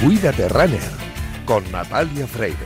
Cuídate Runner con Natalia Freire.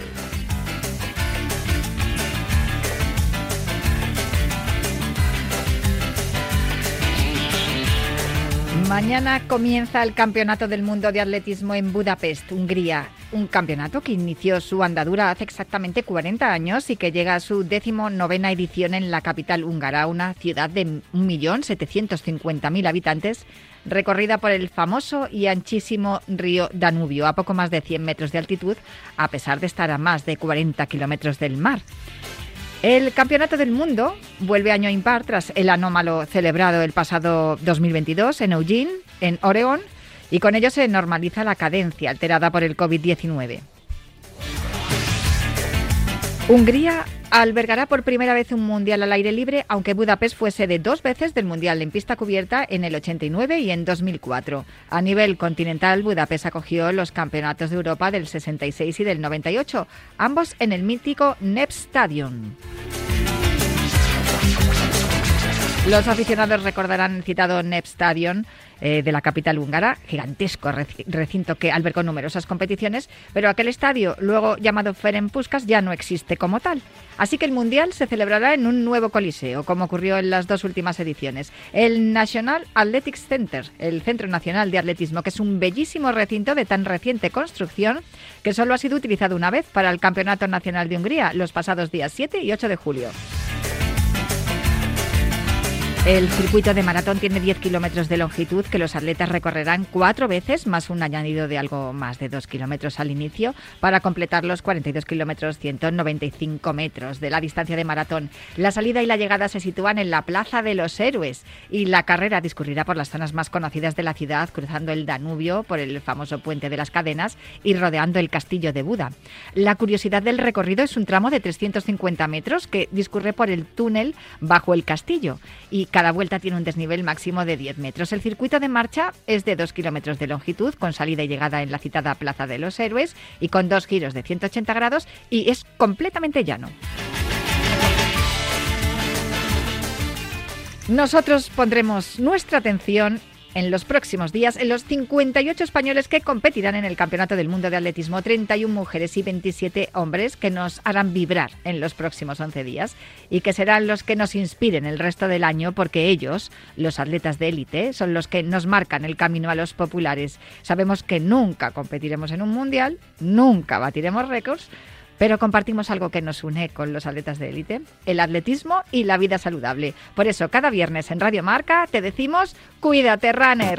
Mañana comienza el Campeonato del Mundo de Atletismo en Budapest, Hungría. Un campeonato que inició su andadura hace exactamente 40 años y que llega a su décimo novena edición en la capital húngara, una ciudad de 1.750.000 habitantes recorrida por el famoso y anchísimo río Danubio, a poco más de 100 metros de altitud, a pesar de estar a más de 40 kilómetros del mar. El Campeonato del Mundo vuelve año impar tras el anómalo celebrado el pasado 2022 en Eugene, en Oregon, y con ello se normaliza la cadencia alterada por el COVID-19. Hungría albergará por primera vez un mundial al aire libre, aunque Budapest fue sede dos veces del mundial en pista cubierta en el 89 y en 2004. A nivel continental, Budapest acogió los campeonatos de Europa del 66 y del 98, ambos en el mítico NEP Stadium. Los aficionados recordarán el citado NEP Stadium eh, de la capital húngara, gigantesco recinto que albergó numerosas competiciones, pero aquel estadio, luego llamado Ferenc Puskas, ya no existe como tal. Así que el Mundial se celebrará en un nuevo coliseo, como ocurrió en las dos últimas ediciones. El National Athletics Center, el Centro Nacional de Atletismo, que es un bellísimo recinto de tan reciente construcción que solo ha sido utilizado una vez para el Campeonato Nacional de Hungría los pasados días 7 y 8 de julio. El circuito de maratón tiene 10 kilómetros de longitud que los atletas recorrerán cuatro veces, más un añadido de algo más de 2 kilómetros al inicio, para completar los 42 kilómetros 195 metros de la distancia de maratón. La salida y la llegada se sitúan en la Plaza de los Héroes y la carrera discurrirá por las zonas más conocidas de la ciudad, cruzando el Danubio por el famoso Puente de las Cadenas y rodeando el Castillo de Buda. La curiosidad del recorrido es un tramo de 350 metros que discurre por el túnel bajo el castillo y cada vuelta tiene un desnivel máximo de 10 metros. El circuito de marcha es de 2 kilómetros de longitud, con salida y llegada en la citada Plaza de los Héroes y con dos giros de 180 grados y es completamente llano. Nosotros pondremos nuestra atención en los próximos días en los 58 españoles que competirán en el Campeonato del Mundo de Atletismo, 31 mujeres y 27 hombres que nos harán vibrar en los próximos 11 días y que serán los que nos inspiren el resto del año porque ellos, los atletas de élite, son los que nos marcan el camino a los populares. Sabemos que nunca competiremos en un mundial, nunca batiremos récords, pero compartimos algo que nos une con los atletas de élite, el atletismo y la vida saludable. Por eso, cada viernes en Radio Marca te decimos, cuídate, runner.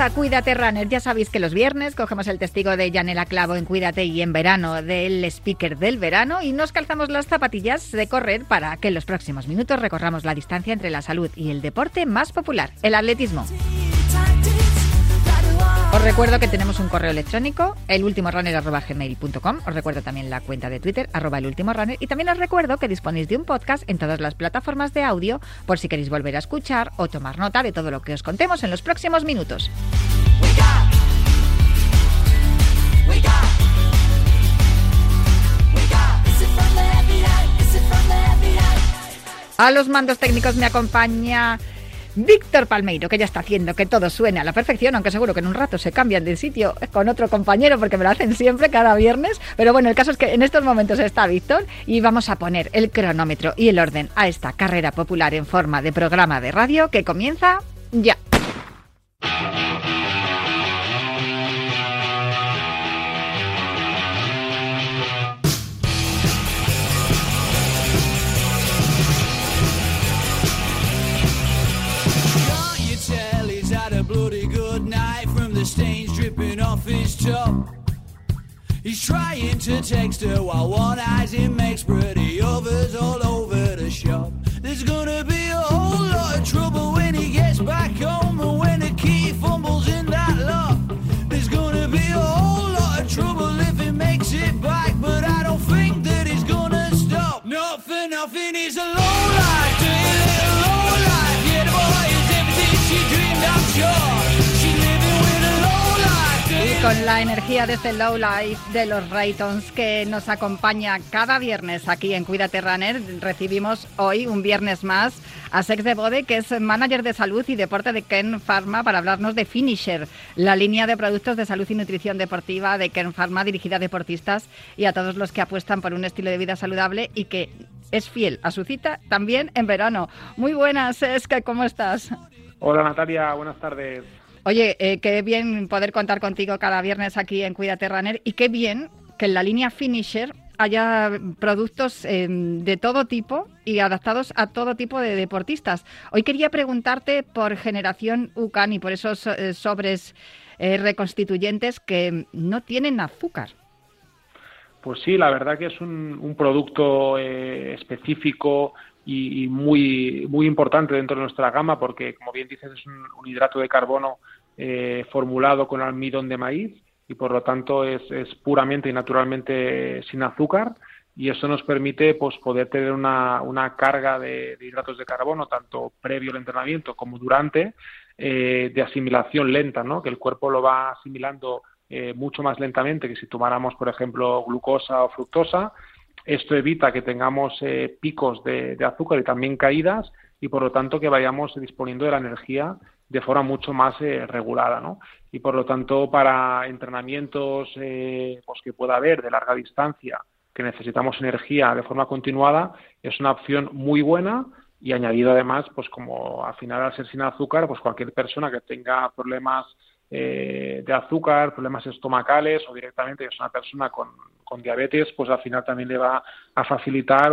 A Cuídate Runner. Ya sabéis que los viernes cogemos el testigo de Janela Clavo en Cuídate y en verano del speaker del verano y nos calzamos las zapatillas de correr para que en los próximos minutos recorramos la distancia entre la salud y el deporte más popular, el atletismo. Os recuerdo que tenemos un correo electrónico, elultimorunner.gmail.com. Os recuerdo también la cuenta de Twitter, arroba elultimorunner. Y también os recuerdo que disponéis de un podcast en todas las plataformas de audio por si queréis volver a escuchar o tomar nota de todo lo que os contemos en los próximos minutos. A los mandos técnicos me acompaña Víctor Palmeiro, que ya está haciendo que todo suene a la perfección, aunque seguro que en un rato se cambian de sitio con otro compañero porque me lo hacen siempre cada viernes. Pero bueno, el caso es que en estos momentos está Víctor y vamos a poner el cronómetro y el orden a esta carrera popular en forma de programa de radio que comienza ya. his top. He's trying to text her while one eye's in makes pretty others all over the shop. There's gonna be a whole lot of trouble when he gets back home and when the key fumbles in that lock. There's gonna be a whole lot of trouble if he makes it back, but I don't think that he's gonna stop. Not for nothing, he's a low life, a little low life. Yeah, the boy is everything she dreamed, I'm sure. Con la energía de este Low Life de los Raytons que nos acompaña cada viernes aquí en Cuídate Runner, recibimos hoy, un viernes más, a Sex de Bode, que es manager de salud y deporte de Ken Pharma, para hablarnos de Finisher, la línea de productos de salud y nutrición deportiva de Ken Pharma dirigida a deportistas y a todos los que apuestan por un estilo de vida saludable y que es fiel a su cita también en verano. Muy buenas, Sesk, ¿cómo estás? Hola Natalia, buenas tardes. Oye, eh, qué bien poder contar contigo cada viernes aquí en Cuídate Runner y qué bien que en la línea Finisher haya productos eh, de todo tipo y adaptados a todo tipo de deportistas. Hoy quería preguntarte por generación UCAN y por esos eh, sobres reconstituyentes que no tienen azúcar. Pues sí, la verdad que es un, un producto específico y, muy, muy importante dentro de nuestra gama porque, como bien dices, es un hidrato de carbono eh, formulado con almidón de maíz y por lo tanto es, puramente y naturalmente sin azúcar y eso nos permite pues poder tener una, carga de, hidratos de carbono tanto previo al entrenamiento como durante eh, de asimilación lenta, ¿no? que el cuerpo lo va asimilando eh, mucho más lentamente que si tomáramos, por ejemplo, glucosa o fructosa. Esto evita que tengamos picos de, de azúcar y también caídas y por lo tanto que vayamos disponiendo de la energía de forma mucho más eh, regulada, ¿no? Y por lo tanto para entrenamientos eh, pues que pueda haber de larga distancia que necesitamos energía de forma continuada es una opción muy buena y añadido además pues como al final al ser sin azúcar pues cualquier persona que tenga problemas eh, de azúcar, problemas estomacales o directamente es una persona con, con diabetes, pues al final también le va a facilitar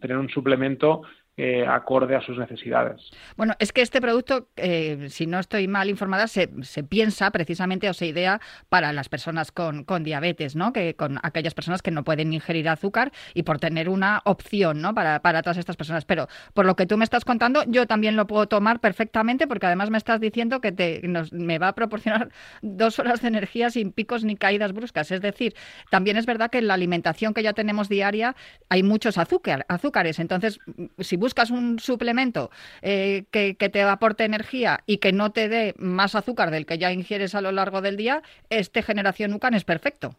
tener un suplemento eh, acorde a sus necesidades. Bueno, es que este producto, eh, si no estoy mal informada, se, piensa precisamente o se idea para las personas con, con, diabetes, ¿no? Que con aquellas personas que no pueden ingerir azúcar y por tener una opción, ¿no? Para, todas estas personas. Pero por lo que tú me estás contando, yo también lo puedo tomar perfectamente porque además me estás diciendo que te, nos, me va a proporcionar dos horas de energía sin picos ni caídas bruscas. Es decir, también es verdad que en la alimentación que ya tenemos diaria hay muchos azúcar, azúcares. Entonces, si buscas un suplemento eh, que, te aporte energía y que no te dé más azúcar del que ya ingieres a lo largo del día, este Generación UCAN es perfecto.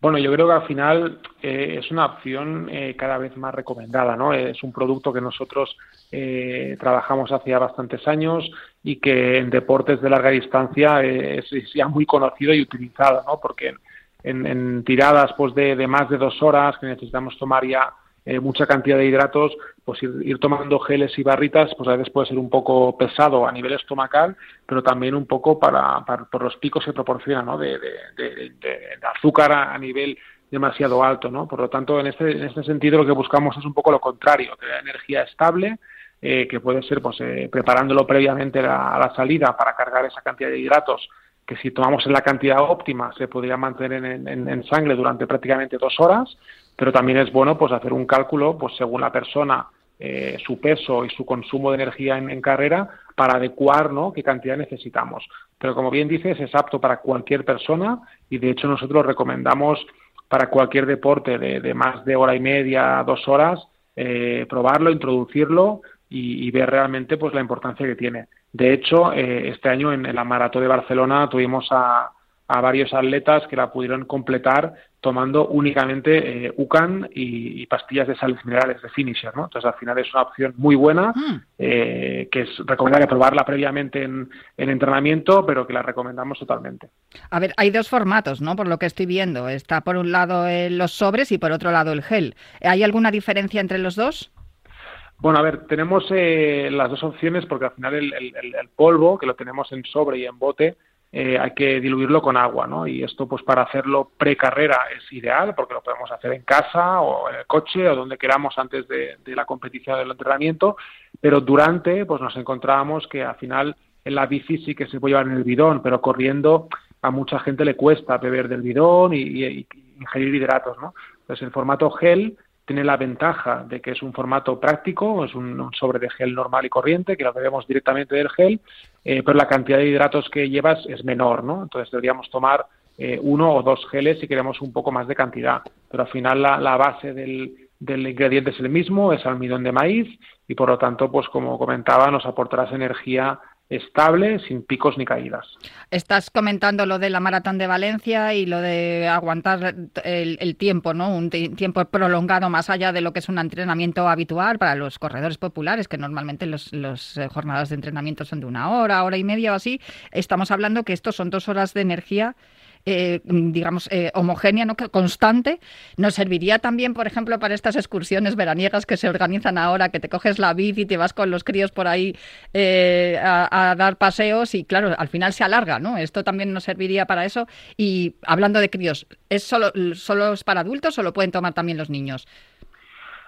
Bueno, yo creo que al final eh, es una opción eh, cada vez más recomendada, ¿no? Es un producto que nosotros eh, trabajamos hace bastantes años y que en deportes de larga distancia es, es ya muy conocido y utilizado, ¿no? Porque en, en tiradas pues de, de, más de dos horas que necesitamos tomar ya eh, mucha cantidad de hidratos, pues ir, ir, tomando geles y barritas, pues a veces puede ser un poco pesado a nivel estomacal, pero también un poco para, para por los picos que proporciona, ¿no? De, azúcar a, nivel demasiado alto, ¿no? Por lo tanto, en este, en este sentido lo que buscamos es un poco lo contrario, que energía estable, eh, que puede ser pues eh, preparándolo previamente a la, a la salida para cargar esa cantidad de hidratos que si tomamos en la cantidad óptima se podría mantener en, en, en, sangre durante prácticamente dos horas, pero también es bueno pues hacer un cálculo pues según la persona, eh, su peso y su consumo de energía en, carrera para adecuar ¿no? qué cantidad necesitamos. Pero como bien dices, es apto para cualquier persona y de hecho nosotros recomendamos para cualquier deporte de, más de hora y media, dos horas, eh, probarlo, introducirlo y, ver realmente pues la importancia que tiene. De hecho, eh, este año en, en, la maratón de Barcelona tuvimos a, varios atletas que la pudieron completar tomando únicamente eh, UCAN y, y, pastillas de sales minerales de Finisher, ¿no? Entonces, al final es una opción muy buena, mm. eh, que es recomendable probarla previamente en, en, entrenamiento, pero que la recomendamos totalmente. A ver, hay dos formatos, ¿no? Por lo que estoy viendo. Está por un lado eh, los sobres y por otro lado el gel. ¿Hay alguna diferencia entre los dos? Bueno, a ver, tenemos eh, las dos opciones porque al final el, el, el, polvo, que lo tenemos en sobre y en bote, eh, hay que diluirlo con agua, ¿no? Y esto, pues para hacerlo precarrera es ideal porque lo podemos hacer en casa o en el coche o donde queramos antes de, la competición del entrenamiento, pero durante, pues nos encontrábamos que al final en la bici sí que se puede llevar en el bidón, pero corriendo a mucha gente le cuesta beber del bidón y, ingerir hidratos, ¿no? Entonces el formato gel tiene la ventaja de que es un formato práctico, es un, sobre de gel normal y corriente, que lo bebemos directamente del gel, eh, pero la cantidad de hidratos que llevas es menor, ¿no? Entonces deberíamos tomar eh, uno o dos geles si queremos un poco más de cantidad, pero al final la, base del, ingrediente es el mismo, es almidón de maíz y por lo tanto, pues como comentaba, nos aportará energía estable, sin picos ni caídas. Estás comentando lo de la maratón de Valencia y lo de aguantar el, tiempo, ¿no? Un tiempo prolongado más allá de lo que es un entrenamiento habitual para los corredores populares, que normalmente los, los eh, jornadas de entrenamiento son de una hora, hora y media o así. Estamos hablando que estos son dos horas de energía eh, digamos, eh, homogénea, ¿no? constante, nos serviría también, por ejemplo, para estas excursiones veraniegas que se organizan ahora, que te coges la bici y te vas con los críos por ahí eh, a, dar paseos y, claro, al final se alarga, ¿no? Esto también nos serviría para eso. Y hablando de críos, ¿es solo, solo es para adultos o lo pueden tomar también los niños?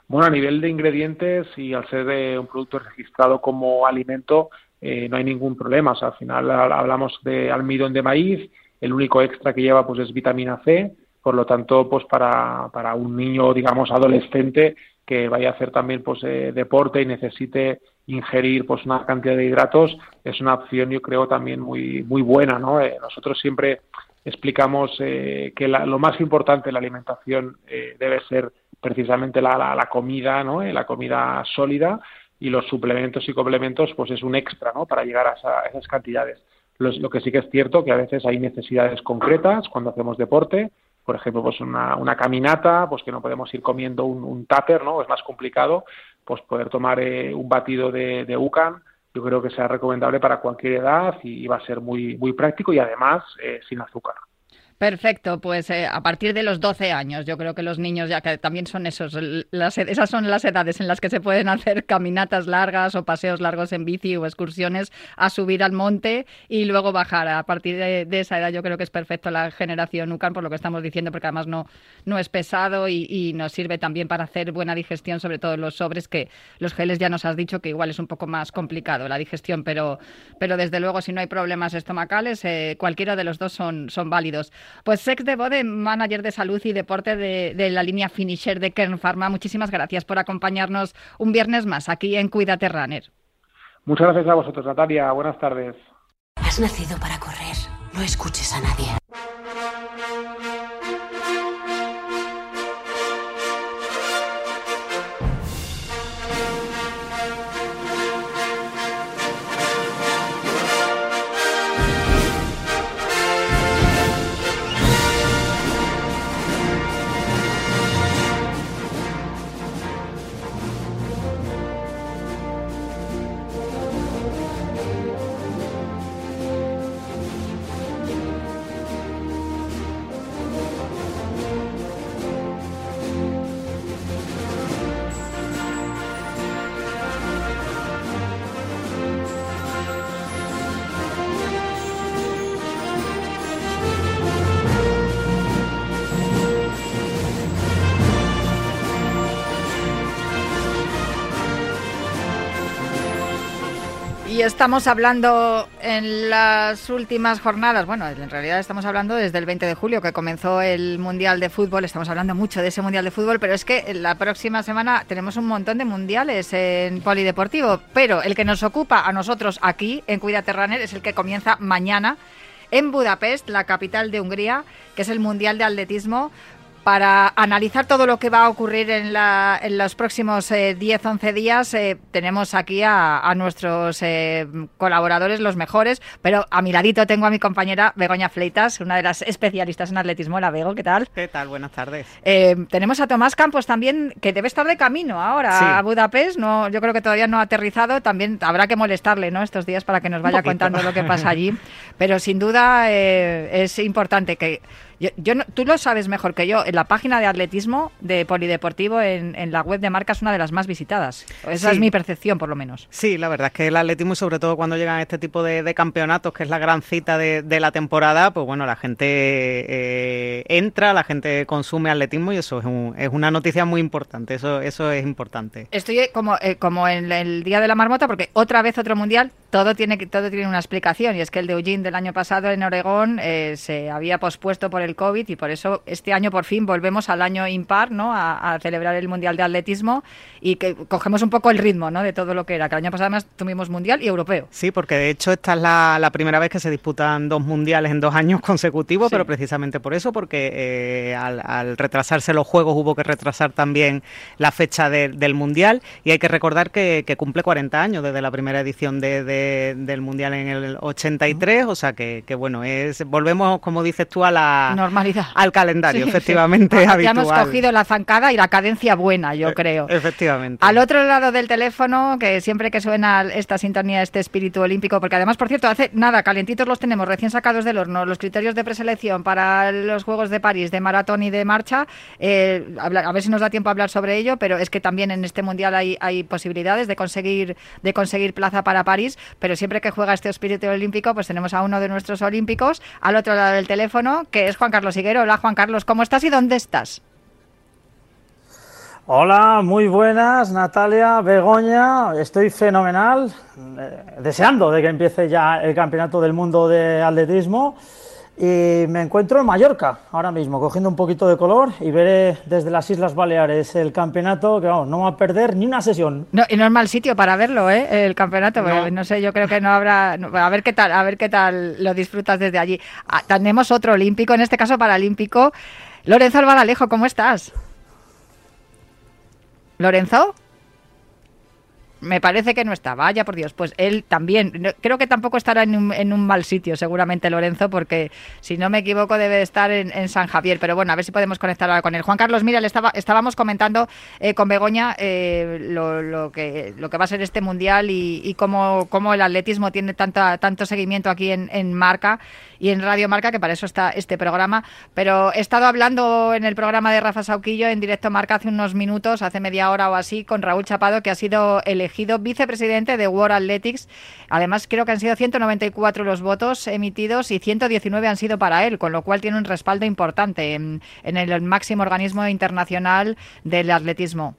Bueno, a nivel de ingredientes y al ser de un producto registrado como alimento, no hay ningún problema. al final hablamos de almidón de maíz, el único extra que lleva pues es vitamina C, por lo tanto, pues para, para un niño, digamos, adolescente que vaya a hacer también pues eh, deporte y necesite ingerir pues una cantidad de hidratos, es una opción yo creo también muy muy buena, ¿no? Eh, nosotros siempre explicamos eh, que lo más importante en la alimentación debe ser precisamente la, la, comida, ¿no? la comida sólida y los suplementos y complementos pues es un extra, ¿no? Para llegar a esas cantidades. Lo, que sí que es cierto que a veces hay necesidades concretas cuando hacemos deporte, por ejemplo, pues una, caminata, pues que no podemos ir comiendo un, un ¿no? Es más complicado, pues poder tomar eh, un batido de, de UCAN, yo creo que sea recomendable para cualquier edad y, va a ser muy, muy práctico y además eh, sin azúcar. Perfecto, pues eh, a partir de los 12 años, yo creo que los niños ya que también son esos, las, esas son las edades en las que se pueden hacer caminatas largas o paseos largos en bici o excursiones a subir al monte y luego bajar. A partir de, esa edad yo creo que es perfecto la generación UCAN por lo que estamos diciendo, porque además no, no es pesado y, nos sirve también para hacer buena digestión, sobre todo los sobres, que los geles ya nos has dicho que igual es un poco más complicado la digestión, pero, pero desde luego si no hay problemas estomacales, eh, cualquiera de los dos son, son válidos. Pues Sex de Bode, manager de salud y deporte de, la línea Finisher de Kern Pharma, muchísimas gracias por acompañarnos un viernes más aquí en Cuídate Runner. Muchas gracias a vosotros, Natalia. Buenas tardes. Has nacido para correr. No escuches a nadie. Estamos hablando en las últimas jornadas, bueno, en realidad estamos hablando desde el 20 de julio que comenzó el Mundial de Fútbol, estamos hablando mucho de ese Mundial de Fútbol, pero es que la próxima semana tenemos un montón de mundiales en Polideportivo, pero el que nos ocupa a nosotros aquí en Cuídate Runner es el que comienza mañana en Budapest, la capital de Hungría, que es el Mundial de Atletismo para analizar todo lo que va a ocurrir en, los próximos 10-11 eh, días, eh, tenemos aquí a, nuestros eh, colaboradores, los mejores, pero a mi ladito tengo a mi compañera Begoña Fleitas, una de las especialistas en atletismo. La Bego, ¿qué tal? ¿Qué tal? Buenas tardes. tenemos a Tomás Campos también, que debe estar de camino ahora a Budapest. No, yo creo que todavía no ha aterrizado. También habrá que molestarle ¿no? estos días para que nos vaya contando lo que pasa allí. Pero sin duda es importante que Yo, yo no- tú lo sabes mejor que yo. En la página de atletismo de Polideportivo en, en la web de marca es una de las más visitadas. Esa Sí. es mi percepción, por lo menos. Sí, la verdad es que el atletismo, y sobre todo cuando llegan este tipo de, de campeonatos, que es la gran cita de, de la temporada, pues bueno, la gente eh, entra, la gente consume atletismo y eso es, un- es una noticia muy importante, eso, eso es importante. Estoy eh, como, eh, como en el día de la marmota, porque otra vez otro mundial, todo tiene, todo tiene una explicación. Y es que el de Eugene del año pasado en Oregón eh, se había pospuesto por el COVID y por eso este año por fin volvemos al año impar, ¿no? A, a celebrar el mundial de atletismo y que cogemos un poco el ritmo, ¿no? De todo lo que era. Que el año pasado además tuvimos mundial y europeo. Sí, porque de hecho esta es la, la primera vez que se disputan dos mundiales en dos años consecutivos, Sí. pero precisamente por eso, porque eh, al, al retrasarse los juegos hubo que retrasar también la fecha de- del mundial y hay que recordar que, que cumple 40 años desde la primera edición de- de- del mundial en el 83, o sea que, que bueno, es volvemos, como dices tú, a la Normalidad. al calendario, Sí, efectivamente, sí. Ya hemos cogido la zancada y la cadencia buena, yo creo. Efectivamente. Al otro lado del teléfono, que siempre que suena esta sintonía, este espíritu olímpico, porque además, por cierto, hace nada, calentitos los tenemos, recién sacados del horno, los criterios de preselección para los Juegos de París de maratón y de marcha. eh, a ver si nos da tiempo a hablar sobre ello, pero es que también en este mundial hay, hay posibilidades de conseguir, de conseguir plaza para París, pero siempre que juega este espíritu olímpico, pues tenemos a uno de nuestros olímpicos al otro lado del teléfono, que es Juan Carlos Higuero. Hola, Juan Carlos, ¿cómo estás y dónde estás? Hola, muy buenas, Natalia, Begoña, estoy fenomenal, eh, deseando de que empiece ya el Campeonato del Mundo de Atletismo y me encuentro en Mallorca ahora mismo, cogiendo un poquito de color y veré desde las Islas Baleares el campeonato que vamos, no va a perder ni una sesión. No, y no es mal sitio para verlo, ¿eh? El campeonato. No. pero No. sé, yo creo que no habrá. no, a ver qué tal, a ver qué tal lo disfrutas desde allí. Ah, tenemos otro olímpico, en este caso paralímpico. Lorenzo Albadalejo, ¿cómo estás? ¿Lorenzo? Me parece que no está. Vaya por Dios. Pues él también. Creo que tampoco estará en un, en un mal sitio, seguramente Lorenzo, porque si no me equivoco debe de estar en, en San Javier. Pero bueno, a ver si podemos conectar ahora con él. Juan Carlos, mira, le estaba, estábamos comentando eh, con Begoña eh, lo, lo que, lo que va a ser este mundial y, y cómo, cómo el atletismo tiene tanta, tanto seguimiento aquí en, en Marca y en Radio Marca, que para eso está este programa. Pero he estado hablando en el programa de Rafa Sauquillo en directo Marca hace unos minutos, hace media hora o así, con Raúl Chapado, que ha sido elegido vicepresidente de World Athletics. Además, creo que han sido 194 los votos emitidos y 119 han sido para él, con lo cual tiene un respaldo importante en, en el máximo organismo internacional del atletismo.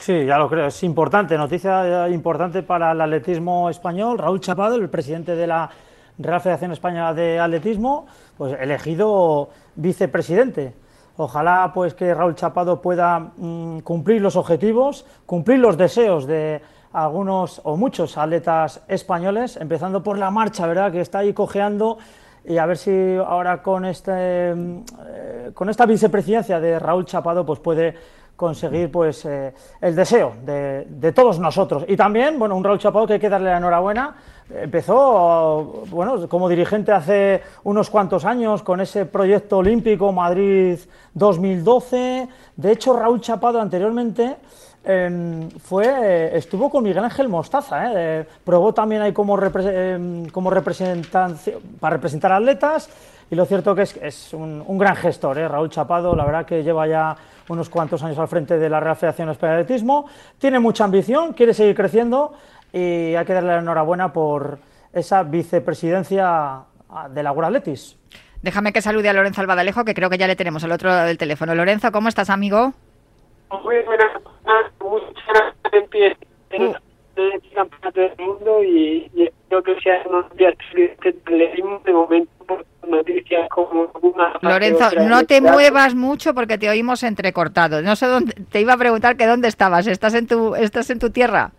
Sí, ya lo creo, es importante, noticia eh, importante para el atletismo español. Raúl Chapado, el presidente de la Real Federación Española de Atletismo, pues elegido vicepresidente. Ojalá pues que Raúl Chapado pueda mm, cumplir los objetivos, cumplir los deseos de algunos o muchos atletas españoles, empezando por la marcha, ¿verdad? Que está ahí cojeando y a ver si ahora con este mm, eh, con esta vicepresidencia de Raúl Chapado pues puede conseguir pues eh, el deseo de, de todos nosotros y también bueno un Raúl Chapado que hay que darle la enhorabuena empezó bueno como dirigente hace unos cuantos años con ese proyecto olímpico Madrid 2012 de hecho Raúl Chapado anteriormente eh, fue eh, estuvo con Miguel Ángel Mostaza eh, probó también ahí como, eh, como representancia para representar atletas y lo cierto que es, es un, un gran gestor, ¿eh? Raúl Chapado, la verdad que lleva ya unos cuantos años al frente de la Real Federación Española de Atletismo, tiene mucha ambición, quiere seguir creciendo y hay que darle la enhorabuena por esa vicepresidencia ah, de la World Athletics. Déjame que salude a Lorenzo Albadalejo, que creo que ya le tenemos al otro lado del teléfono. Lorenzo, ¿cómo estás, amigo? Muy buenas, muchas gracias el, el campeonato del mundo y, y espero que sea unos días de momento por noticias como una Lorenzo, no te muevas mucho porque te oímos entrecortado. No sé dónde, te iba a preguntar que dónde estabas. ¿Estás en tu, estás en tu tierra?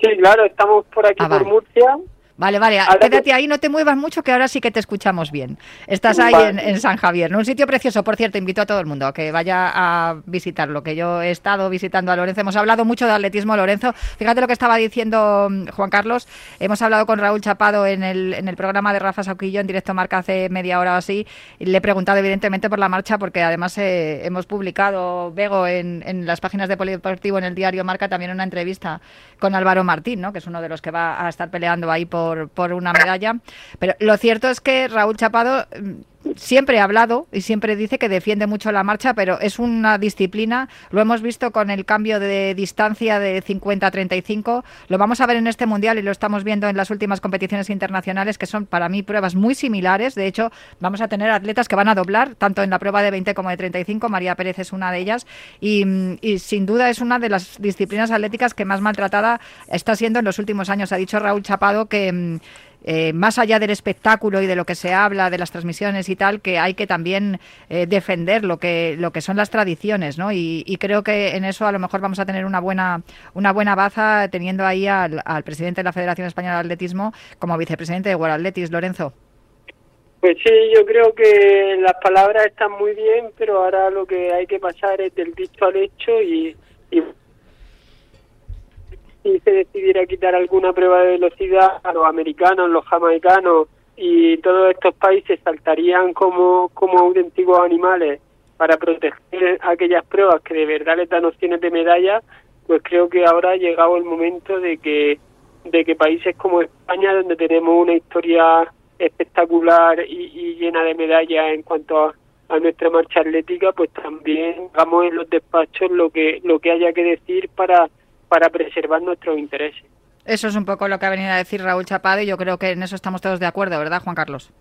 Sí, claro, estamos por aquí Ah, por vale. Murcia. Vale, vale, Ahora quédate que- ahí, no te muevas mucho, que ahora sí que te escuchamos bien. Estás ahí Vale. en, en San Javier, ¿no? un sitio precioso, por cierto, invito a todo el mundo a que vaya a visitarlo, que yo he estado visitando a Lorenzo, hemos hablado mucho de atletismo, Lorenzo. Fíjate lo que estaba diciendo mm, Juan Carlos, hemos hablado con Raúl Chapado en el, en el programa de Rafa Sauquillo en directo marca hace media hora o así, y le he preguntado evidentemente por la marcha, porque además eh, hemos publicado, Bego, en, en las páginas de Polideportivo, en el diario Marca, también una entrevista con Álvaro Martín, ¿no? que es uno de los que va a estar peleando ahí por, por una medalla. Pero lo cierto es que Raúl Chapado mm, siempre ha hablado y siempre dice que defiende mucho la marcha, pero es una disciplina, lo hemos visto con el cambio de distancia de 50 a 35, lo vamos a ver en este Mundial y lo estamos viendo en las últimas competiciones internacionales, que son para mí pruebas muy similares. De hecho, vamos a tener atletas que van a doblar, tanto en la prueba de 20 como de 35. María Pérez es una de ellas y, y sin duda es una de las disciplinas atléticas que más maltratada está siendo en los últimos años. Ha dicho Raúl Chapado que mm, eh, más allá del espectáculo y de lo que se habla, de las transmisiones y tal, que hay que también eh, defender lo que, lo que son las tradiciones, ¿no? Y, y creo que en eso a lo mejor vamos a tener una buena, una buena baza teniendo ahí al, al presidente de la Federación Española de Atletismo como vicepresidente de Athletics, Lorenzo. Pues sí, yo creo que las palabras están muy bien, pero ahora lo que hay que pasar es del dicho al hecho y si se decidiera quitar alguna prueba de velocidad a los americanos, los jamaicanos y todos estos países saltarían como, como auténticos animales para proteger aquellas pruebas que de verdad les dan opciones de medalla, pues creo que ahora ha llegado el momento de que de que países como España, donde tenemos una historia espectacular y, y llena de medallas en cuanto a, a nuestra marcha atlética, pues también hagamos en los despachos lo que lo que haya que decir para para preservar nuestros intereses. Eso es un poco lo que ha venido a decir Raúl Chapado y yo creo que en eso estamos todos de acuerdo, ¿verdad, Juan Carlos?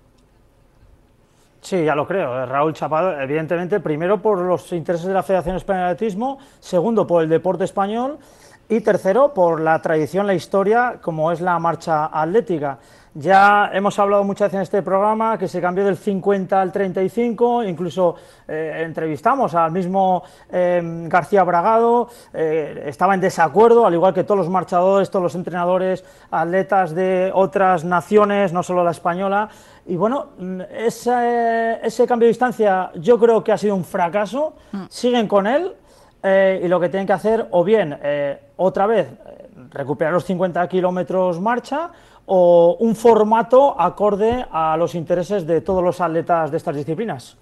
Sí, ya lo creo. Raúl Chapado, evidentemente, primero por los intereses de la Federación Española de Atletismo, segundo por el deporte español y tercero por la tradición, la historia, como es la marcha atlética. Ya hemos hablado muchas veces en este programa que se cambió del 50 al 35, incluso eh, entrevistamos al mismo eh, García Bragado, eh, estaba en desacuerdo, al igual que todos los marchadores, todos los entrenadores, atletas de otras naciones, no solo la española. Y bueno, ese, ese cambio de distancia yo creo que ha sido un fracaso, siguen con él y lo que tienen que hacer o bien otra vez recuperar los 50 kilómetros marcha o un formato acorde a los intereses de todos los atletas de estas disciplinas.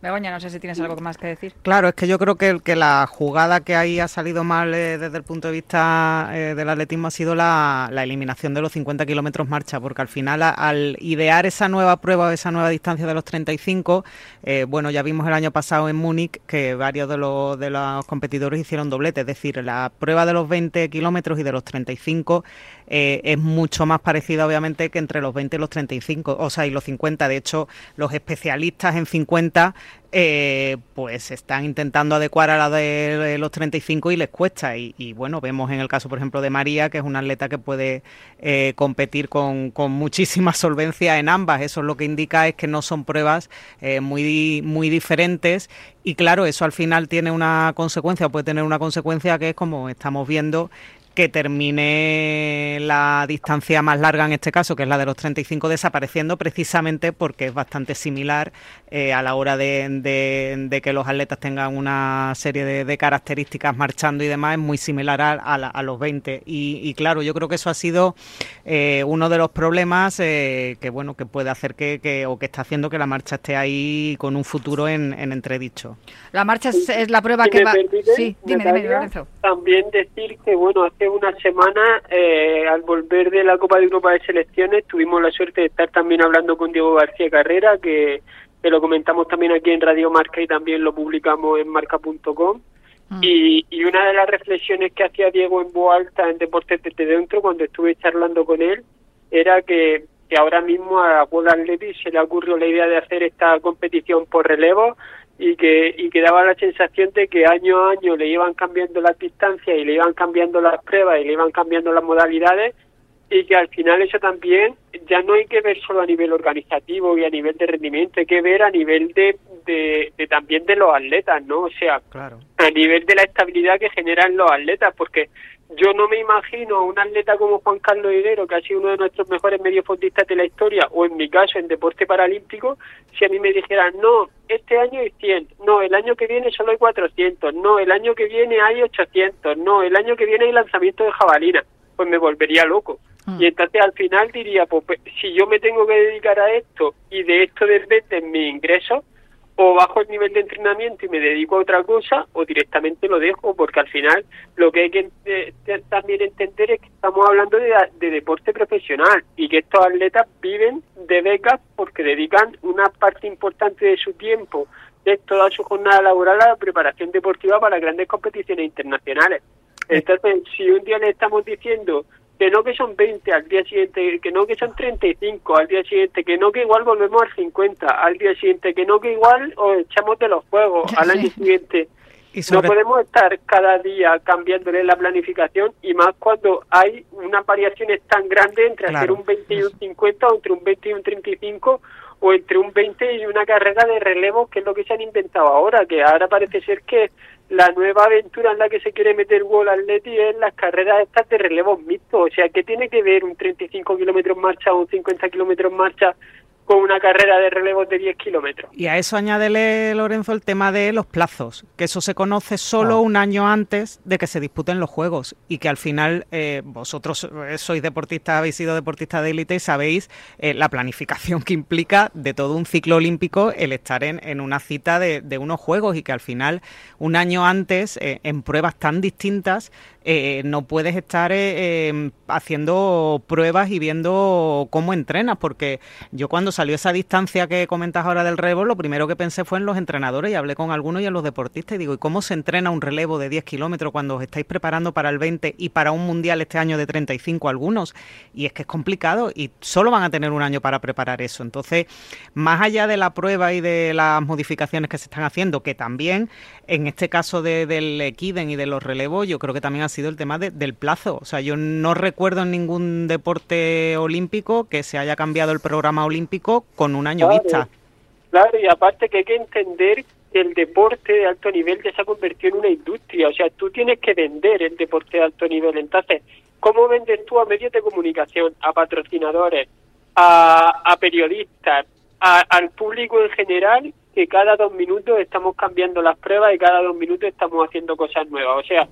Begoña, no sé si tienes algo más que decir. Claro, es que yo creo que, que la jugada que ahí ha salido mal eh, desde el punto de vista eh, del atletismo ha sido la, la, eliminación de los 50 kilómetros marcha, porque al final, a, al idear esa nueva prueba, esa nueva distancia de los 35, eh, bueno, ya vimos el año pasado en Múnich que varios de los, de los competidores hicieron doblete, es decir, la prueba de los 20 kilómetros y de los 35 eh, es mucho más parecida, obviamente, que entre los 20 y los 35, o sea, y los 50. De hecho, los especialistas en 50 eh, pues están intentando adecuar a la de los 35 y les cuesta. Y, bueno, vemos en el caso, por ejemplo, de María, que es una atleta que puede eh, competir con, con, muchísima solvencia en ambas. Eso es lo que indica es que no son pruebas eh, muy, muy diferentes. Y claro, eso al final tiene una consecuencia, puede tener una consecuencia que es como estamos viendo que termine la distancia más larga en este caso, que es la de los 35, desapareciendo precisamente porque es bastante similar eh, a la hora de, de, de, que los atletas tengan una serie de, de características marchando y demás, es muy similar a, a, la, a los 20. Y, y, claro, yo creo que eso ha sido eh, uno de los problemas eh, que bueno que puede hacer que, que, o que está haciendo que la marcha esté ahí con un futuro en, en entredicho. La marcha es, es la prueba si que va. Permite, sí, dime, dime, Lorenzo. También decir que bueno hace una semana, eh, al volver de la Copa de Europa de Selecciones, tuvimos la suerte de estar también hablando con Diego García Carrera, que, que lo comentamos también aquí en Radio Marca y también lo publicamos en marca.com. Mm. Y, y, una de las reflexiones que hacía Diego en voz alta en Deportes desde dentro, cuando estuve charlando con él, era que, que ahora mismo a World Athletics se le ocurrió la idea de hacer esta competición por relevo y que, y que daba la sensación de que año a año le iban cambiando las distancias y le iban cambiando las pruebas y le iban cambiando las modalidades y que al final eso también ya no hay que ver solo a nivel organizativo y a nivel de rendimiento, hay que ver a nivel de, de, de también de los atletas, ¿no? O sea, claro. a nivel de la estabilidad que generan los atletas, porque yo no me imagino a un atleta como Juan Carlos Higuero, que ha sido uno de nuestros mejores mediofondistas de la historia, o en mi caso en deporte paralímpico, si a mí me dijeran, no, este año hay 100, no, el año que viene solo hay 400, no, el año que viene hay 800, no, el año que viene hay lanzamiento de jabalina, pues me volvería loco. Mm. Y entonces al final diría, pues si yo me tengo que dedicar a esto y de esto dependen mis ingresos, o bajo el nivel de entrenamiento y me dedico a otra cosa o directamente lo dejo porque al final lo que hay que eh, también entender es que estamos hablando de, de, deporte profesional y que estos atletas viven de becas porque dedican una parte importante de su tiempo de toda su jornada laboral a la preparación deportiva para grandes competiciones internacionales. Entonces, si un día le estamos diciendo que no que son 20 al día siguiente, que no que son 35 al día siguiente, que no que igual volvemos al 50 al día siguiente, que no que igual os echamos de los juegos al año siguiente. No podemos estar cada día cambiándole la planificación y más cuando hay unas variaciones tan grandes entre hacer un 20 y un 50 o entre un 20 y un 35 o entre un 20 y una carrera de relevo, que es lo que se han inventado ahora, que ahora parece ser que la nueva aventura en la que se quiere meter Wall Atleti es las carreras estas de relevos mixtos. O sea, ¿qué tiene que ver un 35 kilómetros marcha o un 50 kilómetros marcha con una carrera de relevos de 10 kilómetros. Y a eso añádele, Lorenzo, el tema de los plazos, que eso se conoce solo ah. un año antes de que se disputen los Juegos y que al final eh, vosotros eh, sois deportistas, habéis sido deportistas de élite y sabéis eh, la planificación que implica de todo un ciclo olímpico el estar en, en una cita de, de, unos Juegos y que al final un año antes, en pruebas tan distintas, no puedes estar em, haciendo pruebas y viendo cómo entrenas, porque yo cuando salió esa distancia que comentas ahora del relevo, lo primero que pensé fue en los entrenadores y hablé con algunos y en los deportistas y digo, ¿y cómo se entrena un relevo de 10 kilómetros cuando os estáis preparando para el 20 y para un mundial este año de 35 algunos? Y es que es complicado y solo van a tener un año para preparar eso. Entonces, más allá de la prueba y de las modificaciones que se están haciendo, que también en este caso del Equiden y de los relevos, yo creo que también ha sido el tema del plazo. O sea, yo no recuerdo en ningún deporte olímpico que se haya cambiado el programa olímpico con un año vista. Claro, y aparte que hay que entender que el deporte de alto nivel ya se ha convertido en una industria. O sea, tú tienes que vender el deporte de alto nivel. Entonces, ¿cómo vendes tú a medios de comunicación, a patrocinadores, a, a periodistas, al público en general que cada dos minutos estamos cambiando las pruebas y cada dos minutos estamos haciendo cosas nuevas. O sea,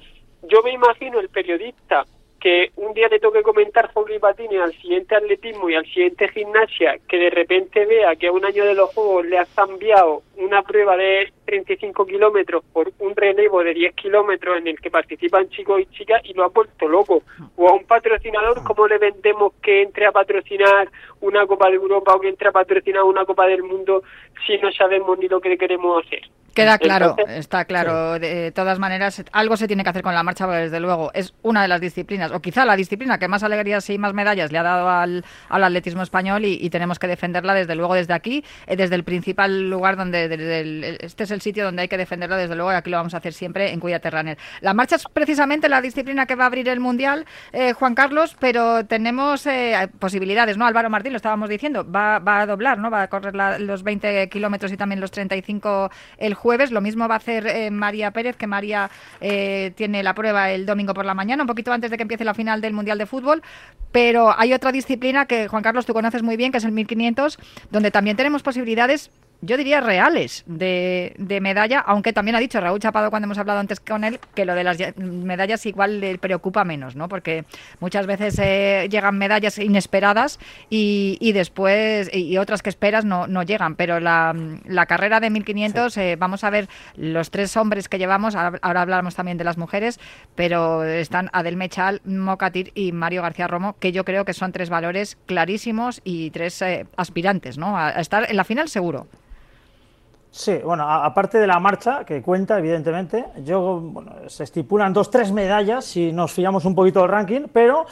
yo me imagino el periodista que un día le toque comentar hockey patines al siguiente atletismo y al siguiente gimnasia, que de repente vea que a un año de los Juegos le has cambiado una prueba de 35 kilómetros por un relevo de 10 kilómetros en el que participan chicos y chicas y lo ha puesto loco. O a un patrocinador, ¿cómo le vendemos que entre a patrocinar una Copa de Europa o que entre a patrocinar una Copa del Mundo si no sabemos ni lo que queremos hacer? Queda claro, está claro. De todas maneras, algo se tiene que hacer con la marcha, desde luego es una de las disciplinas, o quizá la disciplina que más alegrías y más medallas le ha dado al, al atletismo español y, tenemos que defenderla desde luego desde aquí, eh, desde el principal lugar donde, este es el sitio donde hay que defenderla desde luego y aquí lo vamos a hacer siempre en Cuya Runner. La marcha es precisamente la disciplina que va a abrir el Mundial, eh, Juan Carlos, pero tenemos eh, posibilidades, ¿no? Álvaro Martín, lo estábamos diciendo, va, va a doblar, ¿no? Va a correr los 20 kilómetros y también los 35 el jueves. Lo mismo va a hacer eh, María Pérez, que María eh, tiene la prueba el domingo por la mañana, un poquito antes de que empiece la final del Mundial de Fútbol. Pero hay otra disciplina que, Juan Carlos, tú conoces muy bien, que es el 1500, donde también tenemos posibilidades yo diría reales de, de, medalla, aunque también ha dicho Raúl Chapado cuando hemos hablado antes con él que lo de las medallas igual le preocupa menos, ¿no? Porque muchas veces eh, llegan medallas inesperadas y, y después, y, otras que esperas no, no llegan, pero la, la carrera de 1500, eh, vamos a ver los tres hombres que llevamos, ahora, hablamos también de las mujeres, pero están Adel Mechal, Mocatir y Mario García Romo, que yo creo que son tres valores clarísimos y tres eh, aspirantes, ¿no? a estar en la final seguro. Sí, bueno, aparte de la marcha, que cuenta, evidentemente, yo, bueno, se estipulan dos, tres medallas si nos fiamos un poquito del ranking, pero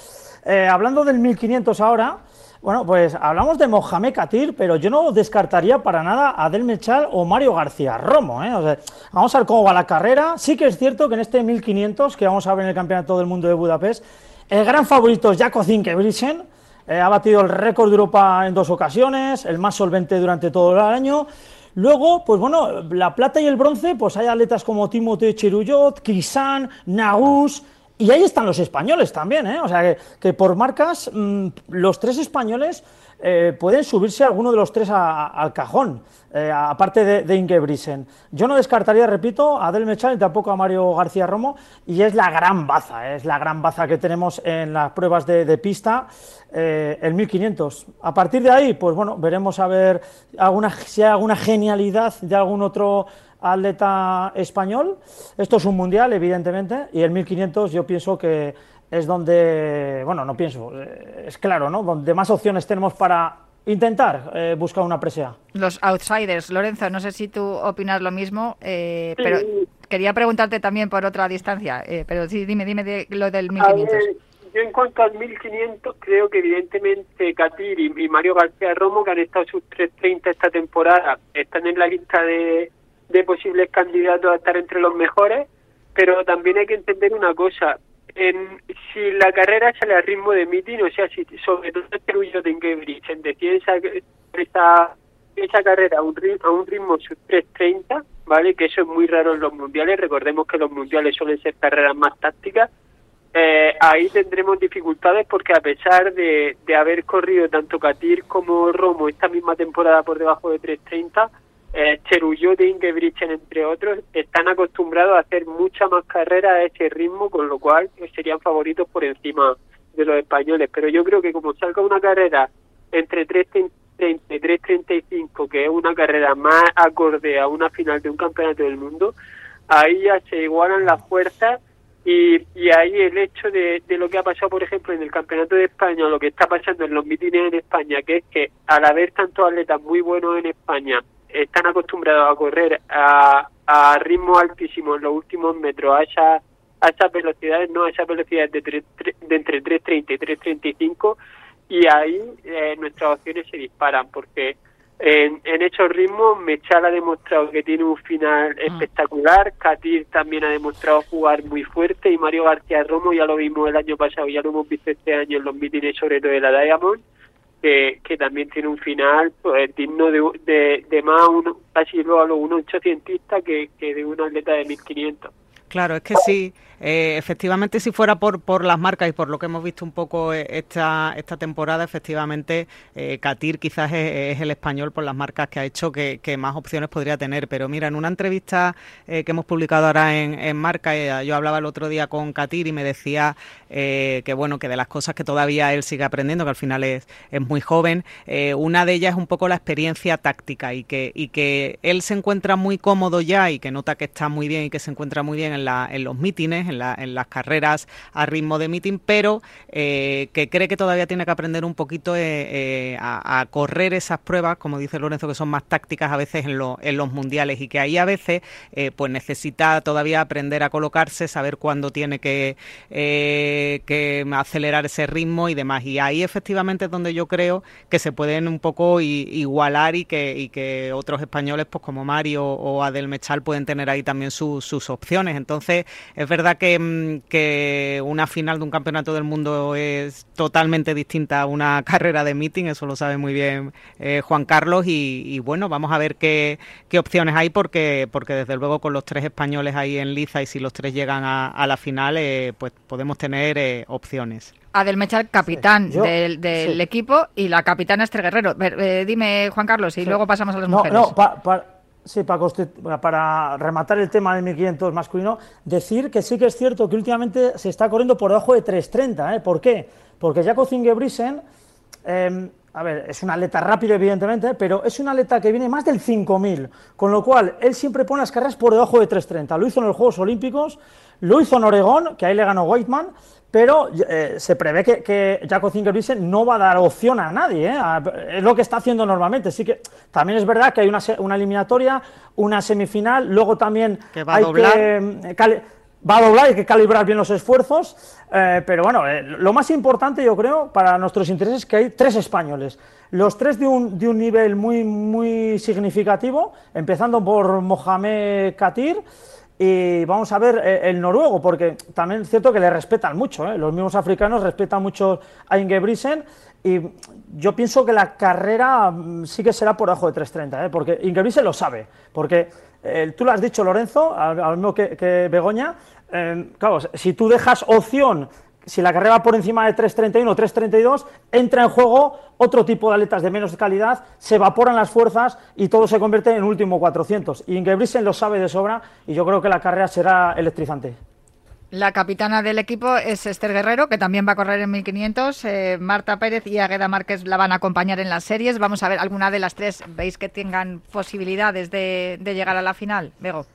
eh, hablando del 1500 ahora, bueno, pues hablamos de Mohamed Katir, pero yo no descartaría para nada a Mechal o Mario García Romo. ¿eh? Vamos a ver cómo va la carrera. Sí que es cierto que en este 1500, que vamos a ver en el Campeonato del Mundo de Budapest, el gran favorito es Jaco Zinkebrisen, eh, ha batido el récord de Europa en dos ocasiones, el más solvente durante todo el año. Luego, pues bueno, la plata y el bronce, pues hay atletas como Timothée Cheruyot, Kisan, Naus, Y ahí están los españoles también, ¿eh? O sea, que, que por marcas, mm, los tres españoles eh, pueden subirse alguno de los tres a- al cajón, eh, aparte de, de Ingebrigtsen. Yo no descartaría, repito, a Del Mechal y tampoco a Mario García Romo, y es la gran baza, ¿eh? es la gran baza que tenemos en las pruebas de, pista, el 1500. A partir de ahí, pues bueno, veremos a ver si hay alguna genialidad de algún otro atleta español. Esto es un mundial, evidentemente, y el 1500 yo pienso que es donde, bueno, no pienso, eh, es claro, ¿no? Donde más opciones tenemos para intentar eh, buscar una presea. Los outsiders. Lorenzo, no sé si tú opinas lo mismo, eh, Sí. pero quería preguntarte también por otra distancia. eh, pero sí, dime, dime de lo del A 1500. ver, yo en cuanto al 1500, creo que evidentemente Katir y, y Mario García Romo, que han estado sus 330 esta temporada, están en la lista de, de posibles candidatos a estar entre los mejores, pero también hay que entender una cosa. En, si la carrera sale al ritmo de meeting, o sea, si sobre todo Cerullo de Ingebrigtsen decide esa, esa, esa carrera a un, ritmo, a un ritmo sub 330, ¿vale? Que eso es muy raro en los mundiales. Recordemos que los mundiales suelen ser carreras más tácticas. Eh, ahí tendremos dificultades porque a pesar de, de haber corrido tanto Katir como Romo esta misma temporada por debajo de 330, eh, Cherullo de Ingebrigtsen, entre otros, están acostumbrados a hacer mucha más carrera a ese ritmo, con lo cual eh, serían favoritos por encima de los españoles. Pero yo creo que como salga una carrera entre 3.30 y 3.35, que es una carrera más acorde a una final de un campeonato del mundo, ahí ya se igualan las fuerzas y, y ahí el hecho de, de lo que ha pasado, por ejemplo, en el Campeonato de España, lo que está pasando en los mítines en España, que es que al haber tantos atletas muy buenos en España, están acostumbrados a correr a, a ritmo altísimo en los últimos metros, a, esa, a esas velocidades, no a esas velocidades de, tre- tre- de entre 3.30 y 3.35, y ahí eh, nuestras opciones se disparan, porque en, en esos ritmos Mechal ha demostrado que tiene un final espectacular, Katir también ha demostrado jugar muy fuerte y Mario García Romo ya lo vimos el año pasado, ya lo hemos visto este año en los mítines sobre todo de la Diamond, que, que también tiene un final pues, digno de, de, más uno, casi luego a los 1.800 que, que de un atleta de 1500. Claro, es que sí, eh, efectivamente si fuera por, por las marcas y por lo que hemos visto un poco eh, esta, esta temporada, efectivamente eh, Katir quizás es, el español por las marcas que ha hecho que, más opciones podría tener. Pero mira, en una entrevista que hemos publicado ahora en, en Marca, yo hablaba el otro día con Katir y me decía que bueno, que de las cosas que todavía él sigue aprendiendo, que al final es, es muy joven, una de ellas es un poco la experiencia táctica y que, y que él se encuentra muy cómodo ya y que nota que está muy bien y que se encuentra muy bien en, la, en los mítines, en, la, en las carreras a ritmo de meeting, pero eh, que cree que todavía tiene que aprender un poquito eh, eh, a, correr esas pruebas, como dice Lorenzo, que son más tácticas a veces en, lo- en los mundiales y que ahí a veces pues necesita todavía aprender a colocarse, saber cuándo tiene que, acelerar ese ritmo y demás. Y ahí efectivamente es donde yo creo que se pueden un poco igualar y que, y que otros españoles, pues como Mario o Adel Mechal, pueden tener ahí también su- sus opciones. Entonces, es verdad que, mm, que una final de un campeonato del mundo es totalmente distinta a una carrera de meeting, eso lo sabe muy bien eh, Juan Carlos, y, y bueno, vamos a ver qué, qué opciones hay, porque, porque desde luego con los tres españoles ahí en liza y si los tres llegan a, a la final, eh, pues podemos tener eh, opciones. Adel Mechal, capitán Yo- del, del sí. equipo, y la capitana Esther Guerrero. Eh, dime, Juan Carlos, y Sí. luego pasamos a las no, mujeres. No, pa- pa- sí, para, rematar el tema del 1500 masculino, decir que sí que es cierto que últimamente se está corriendo por debajo de 3.30. ¿eh? ¿Por qué? Porque Jaco Ingebrigtsen, eh, a ver, es un atleta rápido, evidentemente, pero es un atleta que viene más del 5000, con lo cual él siempre pone las carreras por debajo de 3.30. Lo hizo en los Juegos Olímpicos, lo hizo en Oregón, que ahí le ganó Whiteman, pero eh, se prevé que, que Jaco Ingebrigtsen no va a dar opción a nadie, ¿eh? A- es lo que está haciendo normalmente. Así que también es verdad que hay una, una eliminatoria, una semifinal, luego también Que va a hay doblar. que cali- va a doblar, hay que calibrar bien los esfuerzos, eh, pero bueno, eh, lo más importante yo creo para nuestros intereses es que hay tres españoles, los tres de un, de un nivel muy, muy significativo, empezando por Mohamed Katir, y vamos a ver eh, el noruego, porque también es cierto que le respetan mucho, ¿eh? los mismos africanos respetan mucho a Ingebrigtsen y yo pienso que la carrera mm, sí que será por debajo de 3.30, ¿eh? porque Ingebrigtsen lo sabe, porque eh, tú lo has dicho, Lorenzo, al mismo que, que Begoña, eh, claro, si tú dejas opción, si la carrera va por encima de 3.31 o 3.32, entra en juego otro tipo de aletas de menos calidad, se evaporan las fuerzas y todo se convierte en último 400. Y Ingebrigtsen lo sabe de sobra y yo creo que la carrera será electrizante. La capitana del equipo es Esther Guerrero, que también va a correr en 1500. Eh, Marta Pérez y Agueda Márquez la van a acompañar en las series. Vamos a ver, ¿alguna de las tres veis que tengan posibilidades de, de llegar a la final? Bego.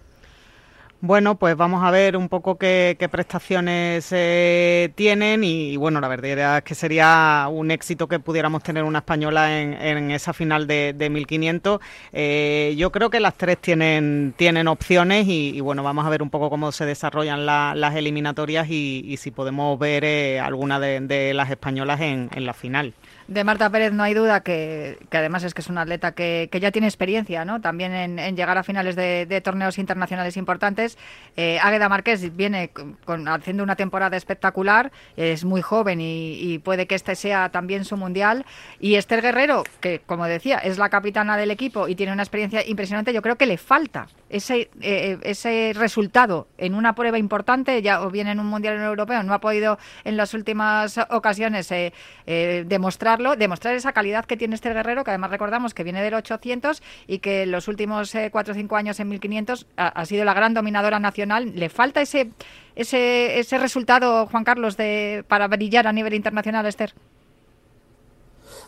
Bueno, pues vamos a ver un poco qué, qué prestaciones eh, tienen y, bueno, la verdad es que sería un éxito que pudiéramos tener una española en, esa final de, de 1500. Eh, yo creo que las tres tienen, tienen opciones y, bueno, vamos a ver un poco cómo se desarrollan la, las eliminatorias y, y, si podemos ver eh, alguna de, de, las españolas en, en la final. De Marta Pérez no hay duda que, además es que es una atleta que, ya tiene experiencia, ¿no? También en, llegar a finales de, torneos internacionales importantes. Eh, Águeda Márquez viene con, haciendo una temporada espectacular, es muy joven y, puede que este sea también su mundial. Y Esther Guerrero, que como decía, es la capitana del equipo y tiene una experiencia impresionante, yo creo que le falta ese, eh, ese resultado en una prueba importante, ya o bien en un mundial europeo, no ha podido en las últimas ocasiones eh, eh, demostrar esa calidad que tiene este guerrero, que además recordamos que viene del 800 y que en los últimos 4 o 5 años en 1500 ha, ha, sido la gran dominadora nacional. Le falta ese, ese, ese resultado, Juan Carlos, de, para brillar a nivel internacional, Esther.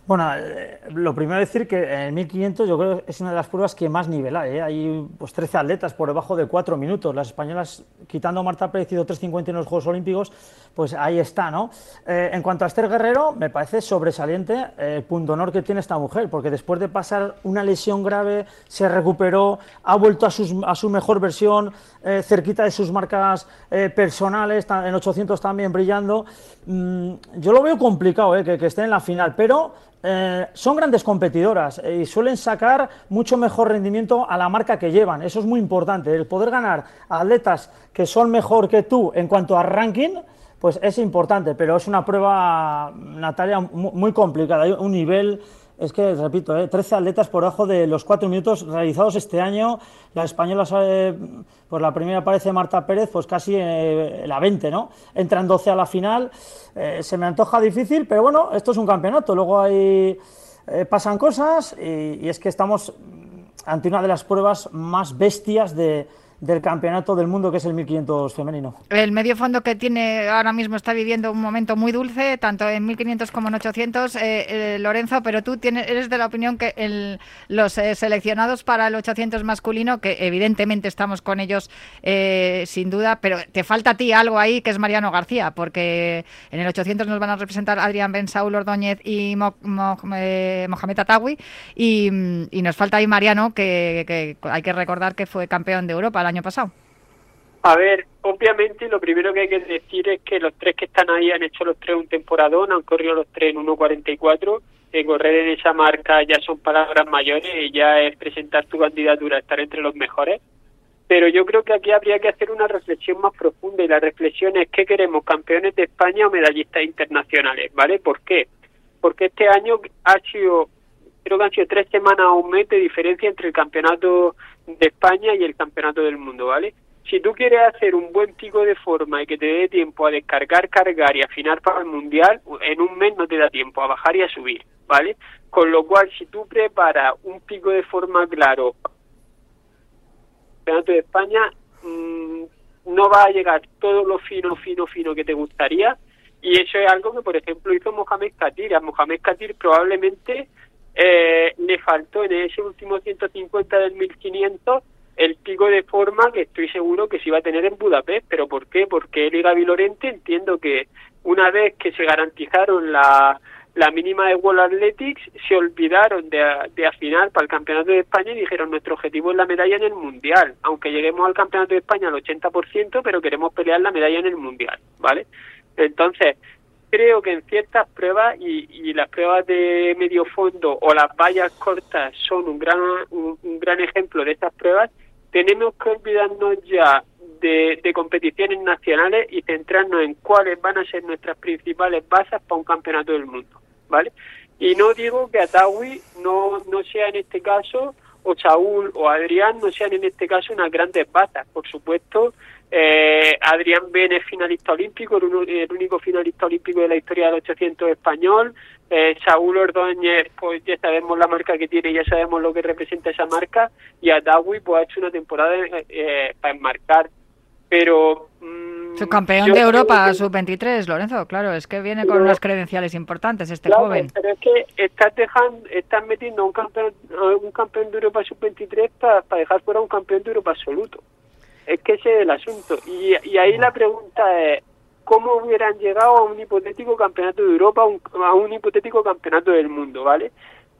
Bueno, eh, lo primero decir que en 1500 yo creo es una de las pruebas que más nivela. ¿eh? Hay pues 13 atletas por debajo de 4 minutos. Las españolas, quitando a Marta Pérez y 3.50 en los Juegos Olímpicos, pues ahí está, ¿no? Eh, en cuanto a Esther Guerrero, me parece sobresaliente el punto honor que tiene esta mujer, porque después de pasar una lesión grave, se recuperó, ha vuelto a, sus, a su mejor versión, eh, cerquita de sus marcas eh, personales, en 800 también brillando. Mm, yo lo veo complicado que, que esté en la final, pero eh, son grandes competidoras eh, y suelen sacar mucho mejor rendimiento a la marca que llevan. Eso es muy importante. El poder ganar atletas que son mejor que tú en cuanto a ranking, pues es importante, pero es una prueba, Natalia, muy complicada. Hay un nivel es que, repito, eh, 13 atletas por debajo de los 4 minutos realizados este año. La española, eh, la primera aparece Marta Pérez, pues casi eh, la 20, ¿no? Entran 12 a la final. Eh, se me antoja difícil, pero bueno, esto es un campeonato. Luego hay, eh, pasan cosas y es que estamos ante una de las pruebas más bestias de, del campeonato del mundo que es el 1500 femenino. El medio fondo que tiene ahora mismo está viviendo un momento muy dulce, tanto en 1500 como en 800, eh, eh, Lorenzo, pero tú tienes, eres de la opinión que el, los eh, seleccionados para el 800 masculino, que evidentemente estamos con ellos sin duda, pero te falta a ti algo ahí que es Mariano García, porque en el 800 nos van a representar Adrián Ben Saúl Ordóñez y Mo, Mo, Mohamed Atawi, y, y, nos falta ahí Mariano, que, que hay que recordar que fue campeón de Europa año pasado. A ver, obviamente lo primero que hay que decir es que los tres que están ahí han hecho los tres un temporadón, han corrido los tres en 1.44. Eh, correr en esa marca ya son palabras mayores y ya es presentar tu candidatura, estar entre los mejores. Pero yo creo que aquí habría que hacer una reflexión más profunda y la reflexión es qué queremos, campeones de España o medallistas internacionales, ¿vale? ¿Por qué? Porque este año ha sido, creo que han sido tres semanas o un mes de diferencia entre el campeonato de España y el campeonato del mundo, ¿vale? Si tú quieres hacer un buen pico de forma y que te dé tiempo a descargar, cargar y afinar para el mundial, en un mes no te da tiempo a bajar y a subir, ¿vale? Con lo cual, si tú preparas un pico de forma claro campeonato de España, mmm, no va a llegar todo lo fino, fino, fino que te gustaría. Y eso es algo que, por ejemplo, hizo Mohamed Katir. A Mohamed Katir probablemente eh, le faltó en ese último 150 del 1500 el pico de forma que estoy seguro que se iba a tener en Budapest. ¿Pero por qué? Porque él y Gaby Lorente entiendo que una vez que se garantizaron la, la mínima de World Athletics, se olvidaron de, de afinar para el Campeonato de España y dijeron nuestro objetivo es la medalla en el Mundial. Aunque lleguemos al Campeonato de España al 80%, pero queremos pelear la medalla en el Mundial, ¿vale? Entonces, creo que en ciertas pruebas y, y, las pruebas de medio fondo o las vallas cortas son un gran un, gran ejemplo de estas pruebas tenemos que olvidarnos ya de, de, competiciones nacionales y centrarnos en cuáles van a ser nuestras principales bases para un campeonato del mundo, ¿vale? Y no digo que Atawi no, no sea en este caso o Saúl o Adrián no sean en este caso unas grandes batas. Por supuesto, eh, Adrián Ben es finalista olímpico, el, el único finalista olímpico de la historia del 800 español. Eh, Saúl Ordóñez, pues ya sabemos la marca que tiene, ya sabemos lo que representa esa marca. Y Adawi, pues ha hecho una temporada eh, para enmarcar. Pero. mm, Subcampeón de Europa, que- sub-23, Lorenzo. Claro, es que viene con unas credenciales importantes este Claro, joven. Pero es que estás dejando, estás metiendo a un campeón, un campeón de Europa sub-23 para dejar fuera un campeón de Europa absoluto. Es que ese es el asunto. Y, y ahí la pregunta es, ¿cómo hubieran llegado a un hipotético campeonato de Europa, a un, a un hipotético campeonato del mundo, ¿vale?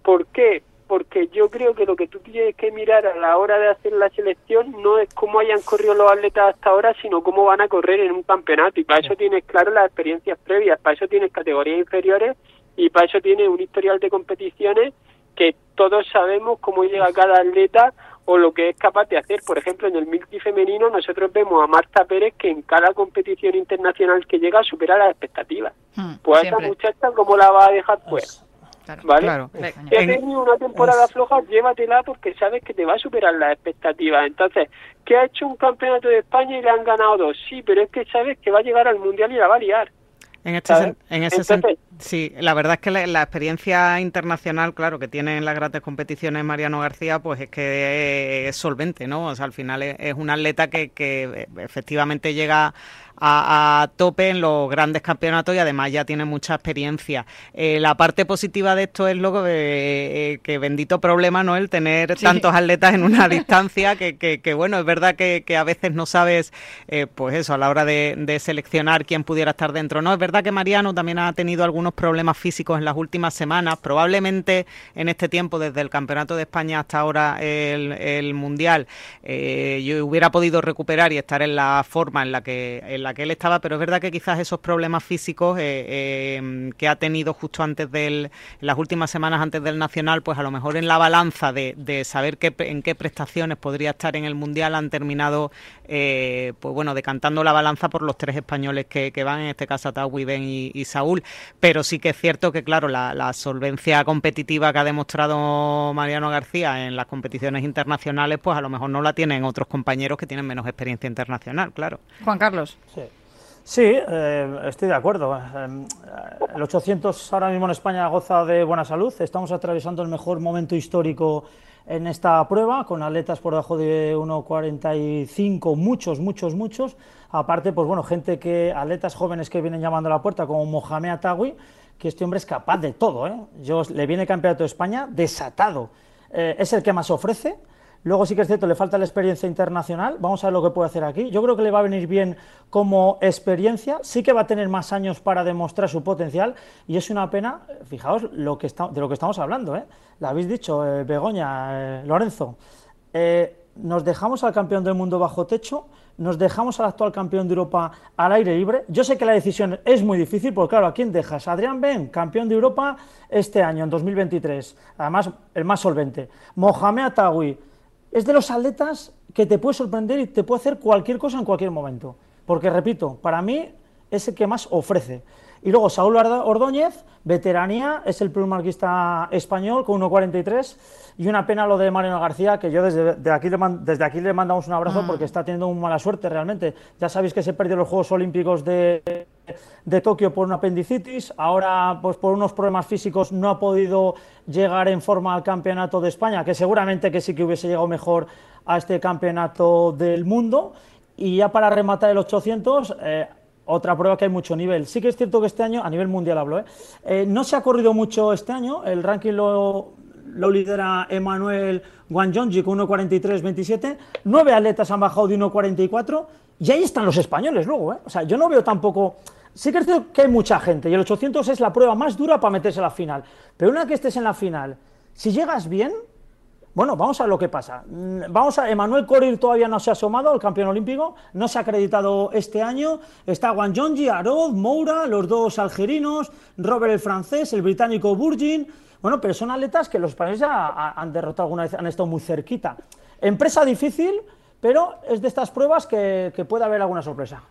¿Por qué? Porque yo creo que lo que tú tienes que mirar a la hora de hacer la selección no es cómo hayan corrido los atletas hasta ahora, sino cómo van a correr en un campeonato. Y para eso tienes claro las experiencias previas, para eso tienes categorías inferiores y para eso tienes un historial de competiciones que todos sabemos cómo llega cada atleta o lo que es capaz de hacer. Por ejemplo, en el multi femenino nosotros vemos a Marta Pérez que en cada competición internacional que llega supera las expectativas. Hmm, Pues a esa muchacha, ¿cómo la va a dejar fuera? Claro. ¿Vale? Claro. Si has En- tenido una temporada floja, llévatela porque sabes que te va a superar las expectativas. Entonces, ¿qué ha hecho un campeonato de España y le han ganado dos? Sí, pero es que sabes que va a llegar al Mundial y la va a liar. En, este sen- en ese sen- Entonces- sí, la verdad es que la, la experiencia internacional, claro, que tiene en las grandes competiciones Mariano García, pues es que es solvente, ¿no? O sea, al final es, es un atleta que, que eh, efectivamente llega a, a tope en los grandes campeonatos y además ya tiene mucha experiencia. Eh, la parte positiva de esto es lo que, eh, que bendito problema, ¿no? El tener Sí. tantos atletas en una distancia que, que- que, bueno, es verdad que, a veces no sabes, eh, pues eso, a la hora de, de seleccionar quién pudiera estar dentro. No, es verdad que Mariano también ha tenido algunos problemas físicos en las últimas semanas, probablemente en este tiempo, desde el Campeonato de España hasta ahora el, el Mundial, yo hubiera podido recuperar y estar en la forma en la que en la que él estaba, pero es verdad que quizás esos problemas físicos eh, eh, que ha tenido justo antes del, en las últimas semanas antes del Nacional, pues a lo mejor en la balanza de, de saber qué, en qué prestaciones podría estar en el Mundial han terminado, eh, pues bueno, decantando la balanza por los tres españoles que, que van, en este caso Atawi, Ben y, y Saúl, pero sí que es cierto que claro, la, la solvencia competitiva que ha demostrado Mariano García en las competiciones internacionales, pues a lo mejor no la tienen otros compañeros que tienen menos experiencia internacional, claro. Juan Carlos. Sí, Sí, eh, estoy de acuerdo. Eh, el 800 ahora mismo en España goza de buena salud. Estamos atravesando el mejor momento histórico en esta prueba, con atletas por debajo de 1.45, muchos, muchos, muchos. Aparte, pues bueno, gente que, atletas jóvenes que vienen llamando a la puerta, como Mohamed Atawi, que este hombre es capaz de todo. ¿eh? Yo, le viene campeonato de España desatado. Es el que más ofrece. Luego sí que es cierto, le falta la experiencia internacional. Vamos a ver lo que puede hacer aquí. Yo creo que le va a venir bien como experiencia. Sí que va a tener más años para demostrar su potencial. Y es una pena, fijaos lo que está, de lo que estamos hablando. ¿eh? Lo habéis dicho, eh, Begoña, eh, Lorenzo. Nos dejamos al campeón del mundo bajo techo, nos dejamos al actual campeón de Europa al aire libre. Yo sé que la decisión es muy difícil, porque claro, ¿a quién dejas? Adrián Ben, campeón de Europa este año, en 2023, además el más solvente. Mohamed Atawi, es de los atletas que te puede sorprender y te puede hacer cualquier cosa en cualquier momento. Porque, repito, para mí es el que más ofrece. Y luego Saúl Ordóñez, veteranía, es el marquista español con 1.43. Y una pena lo de Mariano García, que yo desde, de aquí, le man- desde aquí le mandamos un abrazo porque está teniendo una mala suerte realmente. Ya sabéis que se perdió los Juegos Olímpicos de, de Tokio por una apendicitis. Ahora, pues por unos problemas físicos, no ha podido llegar en forma al Campeonato de España, que seguramente que sí que hubiese llegado mejor a este Campeonato del Mundo. Y ya para rematar el 800, eh, otra prueba que hay mucho nivel. Sí que es cierto que este año, a nivel mundial hablo, ¿eh? Eh, no se ha corrido mucho este año. El ranking lo, lo lidera Emanuel Guanjonji con 1.43.27. Nueve atletas han bajado de 1.44. Y ahí están los españoles luego. ¿eh? O sea, yo no veo tampoco. Sí que es cierto que hay mucha gente. Y el 800 es la prueba más dura para meterse a la final. Pero una vez que estés en la final, si llegas bien, bueno, vamos a lo que pasa. Mm, Vamos a. Emanuel Corir todavía no se ha asomado, el campeón olímpico, no se ha acreditado este año. Está Wanjonji, Arod, Moura, los dos algerinos, Robert el francés, el británico Burgin. Bueno, pero son atletas que los ha- han derrotado alguna vez, han estado muy cerquita. Empresa difícil, pero es de estas pruebas que, puede haber alguna sorpresa.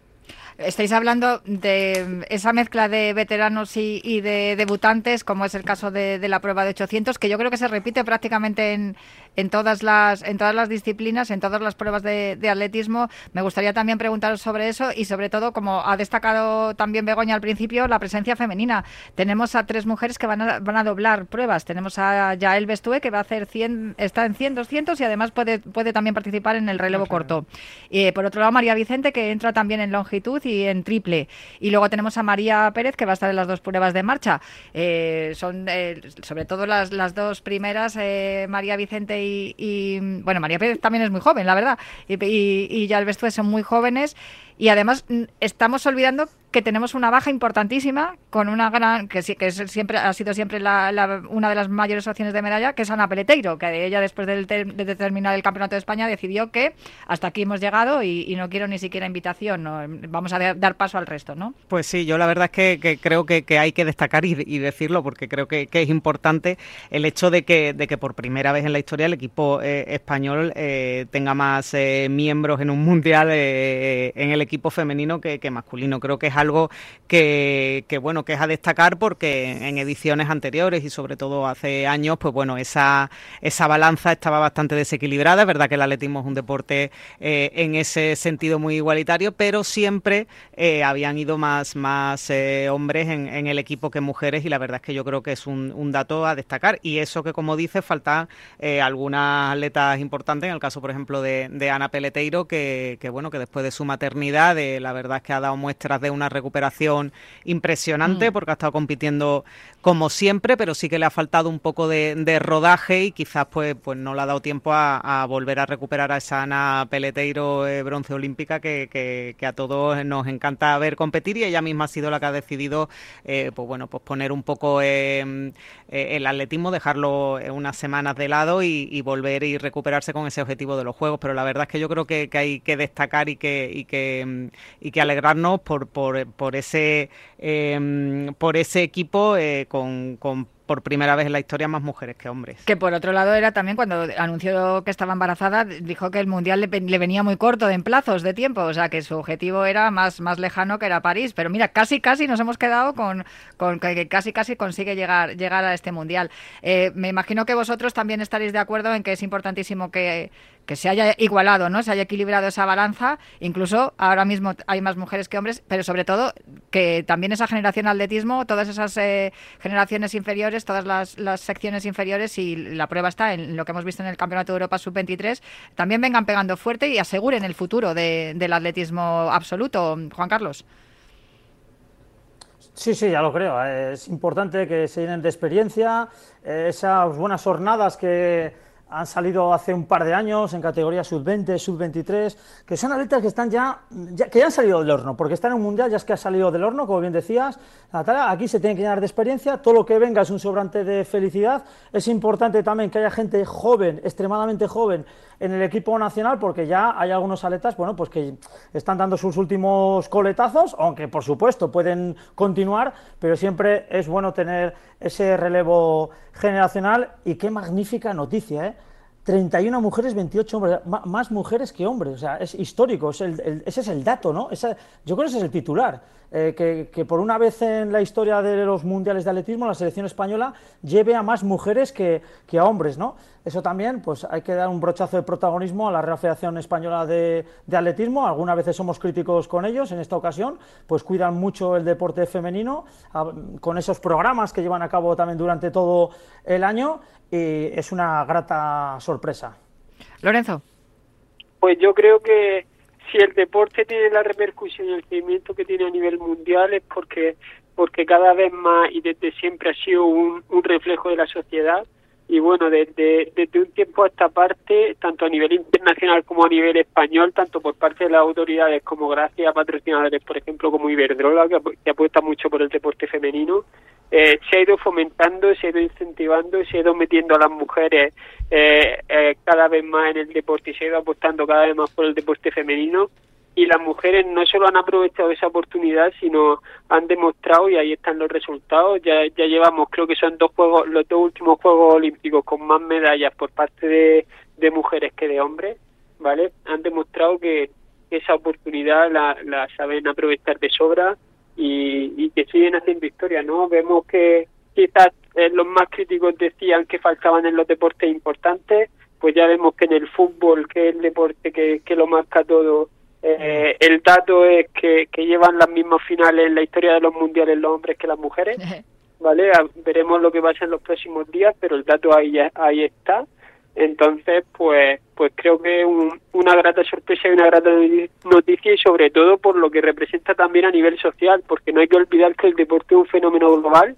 Estáis hablando de esa mezcla de veteranos y, y de debutantes, como es el caso de, de, la prueba de 800, que yo creo que se repite prácticamente en, en, todas, las, en todas las disciplinas, en todas las pruebas de, de, atletismo. Me gustaría también preguntaros sobre eso y sobre todo, como ha destacado también Begoña al principio, la presencia femenina. Tenemos a tres mujeres que van a, van a doblar pruebas. Tenemos a Yael Bestue, que va a hacer 100, está en 100, 200 y además puede, puede también participar en el relevo corto. Y por otro lado, María Vicente, que entra también en longitud y en triple. Y luego tenemos a María Pérez, que va a estar en las dos pruebas de marcha. Eh, son eh, sobre todo las, las dos primeras, eh, María Vicente y, y, bueno, María Pérez también es muy joven, la verdad. Y, y, y ya el Bestue son muy jóvenes. Y además estamos olvidando que tenemos una baja importantísima con una gran que, que es siempre ha sido siempre la, una de las mayores opciones de medalla que es Ana Peleteiro que ella después del de terminar el campeonato de España decidió que hasta aquí hemos llegado y, no quiero ni siquiera invitación no, vamos a de, dar paso al resto no pues sí yo la verdad es que, creo que, hay que destacar y, y decirlo porque creo que, es importante el hecho de que, de que por primera vez en la historia el equipo eh, español eh, tenga más eh, miembros en un mundial eh, en el equipo femenino que, masculino. Creo que es algo que, bueno que es a destacar porque en ediciones anteriores y sobre todo hace años pues bueno esa esa balanza estaba bastante desequilibrada. Es verdad que el atletismo es un deporte eh, en ese sentido muy igualitario pero siempre eh, habían ido más más eh, hombres en, el equipo que mujeres y la verdad es que yo creo que es un, dato a destacar. Y eso que como dices faltan algunas atletas importantes en el caso por ejemplo de, de Ana Peleteiro que, que bueno que después de su maternidad la verdad es que ha dado muestras de una recuperación impresionante mm. porque ha estado compitiendo como siempre, pero sí que le ha faltado un poco de, de rodaje y quizás pues, pues no le ha dado tiempo a, a volver a recuperar a esa Ana Peleteiro eh, bronce olímpica que, que, que, a todos nos encanta ver competir y ella misma ha sido la que ha decidido eh, pues bueno pues poner un poco eh, el atletismo, dejarlo unas semanas de lado y, y, volver y recuperarse con ese objetivo de los Juegos, pero la verdad es que yo creo que, que hay que destacar y que, y que, y que alegrarnos por, por, por ese eh, por ese equipo eh, con, con por primera vez en la historia más mujeres que hombres. Que por otro lado era también cuando anunció que estaba embarazada, dijo que el Mundial le, le, venía muy corto en plazos de tiempo, o sea que su objetivo era más, más lejano que era París. Pero mira, casi casi nos hemos quedado con, con que casi casi consigue llegar, llegar a este Mundial. Eh, me imagino que vosotros también estaréis de acuerdo en que es importantísimo que, que se haya igualado, ¿no? Se haya equilibrado esa balanza. Incluso ahora mismo hay más mujeres que hombres, pero sobre todo que también esa generación atletismo, todas esas eh, generaciones inferiores, todas las, secciones inferiores y la prueba está en lo que hemos visto en el Campeonato de Europa Sub-23, también vengan pegando fuerte y aseguren el futuro de, del atletismo absoluto. Juan Carlos. Sí, sí, ya lo creo. Es importante que se llenen de experiencia, esas buenas jornadas que han salido hace un par de años en categoría sub-20, sub-23, que son atletas que están ya, ya, que han salido del horno, porque están en un mundial, ya es que ha salido del horno, como bien decías, Natalia, aquí se tiene que llenar de experiencia, todo lo que venga es un sobrante de felicidad, es importante también que haya gente joven, extremadamente joven, en el equipo nacional, porque ya hay algunos atletas, bueno, pues que están dando sus últimos coletazos, aunque por supuesto pueden continuar, pero siempre es bueno tener ese relevo generacional y qué magnífica noticia, ¿eh? 31 mujeres, 28 hombres, más mujeres que hombres, o sea, es histórico, es el, ese es el dato, ¿no? Esa, yo creo que ese es el titular, eh, que, que, por una vez en la historia de los mundiales de atletismo la selección española lleve a más mujeres que, que, a hombres, ¿no? Eso también, pues hay que dar un brochazo de protagonismo a la Real Federación Española de, de Atletismo, algunas veces somos críticos con ellos, en esta ocasión, pues cuidan mucho el deporte femenino, a, con esos programas que llevan a cabo también durante todo el año, y es una grata sorpresa. Lorenzo. Pues yo creo que si el deporte tiene la repercusión y el seguimiento que tiene a nivel mundial es porque porque cada vez más y desde siempre ha sido un, reflejo de la sociedad. Y bueno, desde, desde un tiempo a esta parte, tanto a nivel internacional como a nivel español, tanto por parte de las autoridades como gracias a patrocinadores, por ejemplo, como Iberdrola, que apuesta mucho por el deporte femenino, eh, se ha ido fomentando, se ha ido incentivando, se ha ido metiendo a las mujeres eh, eh, cada vez más en el deporte y se ha ido apostando cada vez más por el deporte femenino y las mujeres no solo han aprovechado esa oportunidad, sino han demostrado, y ahí están los resultados, ya, ya llevamos, creo que son dos juegos, los dos últimos Juegos Olímpicos con más medallas por parte de, de mujeres que de hombres, ¿vale? Han demostrado que esa oportunidad la, la saben aprovechar de sobra y, y que siguen haciendo historia, ¿no? Vemos que quizás eh, los más críticos decían que faltaban en los deportes importantes, pues ya vemos que en el fútbol, que es el deporte que, que lo marca todo, eh, el dato es que, que llevan las mismas finales en la historia de los mundiales los hombres que las mujeres, ¿vale? A- veremos lo que pasa en los próximos días, pero el dato ahí, ahí está. Entonces, pues, pues creo que un- una grata sorpresa y una grata noticia y sobre todo por lo que representa también a nivel social, porque no hay que olvidar que el deporte es un fenómeno global,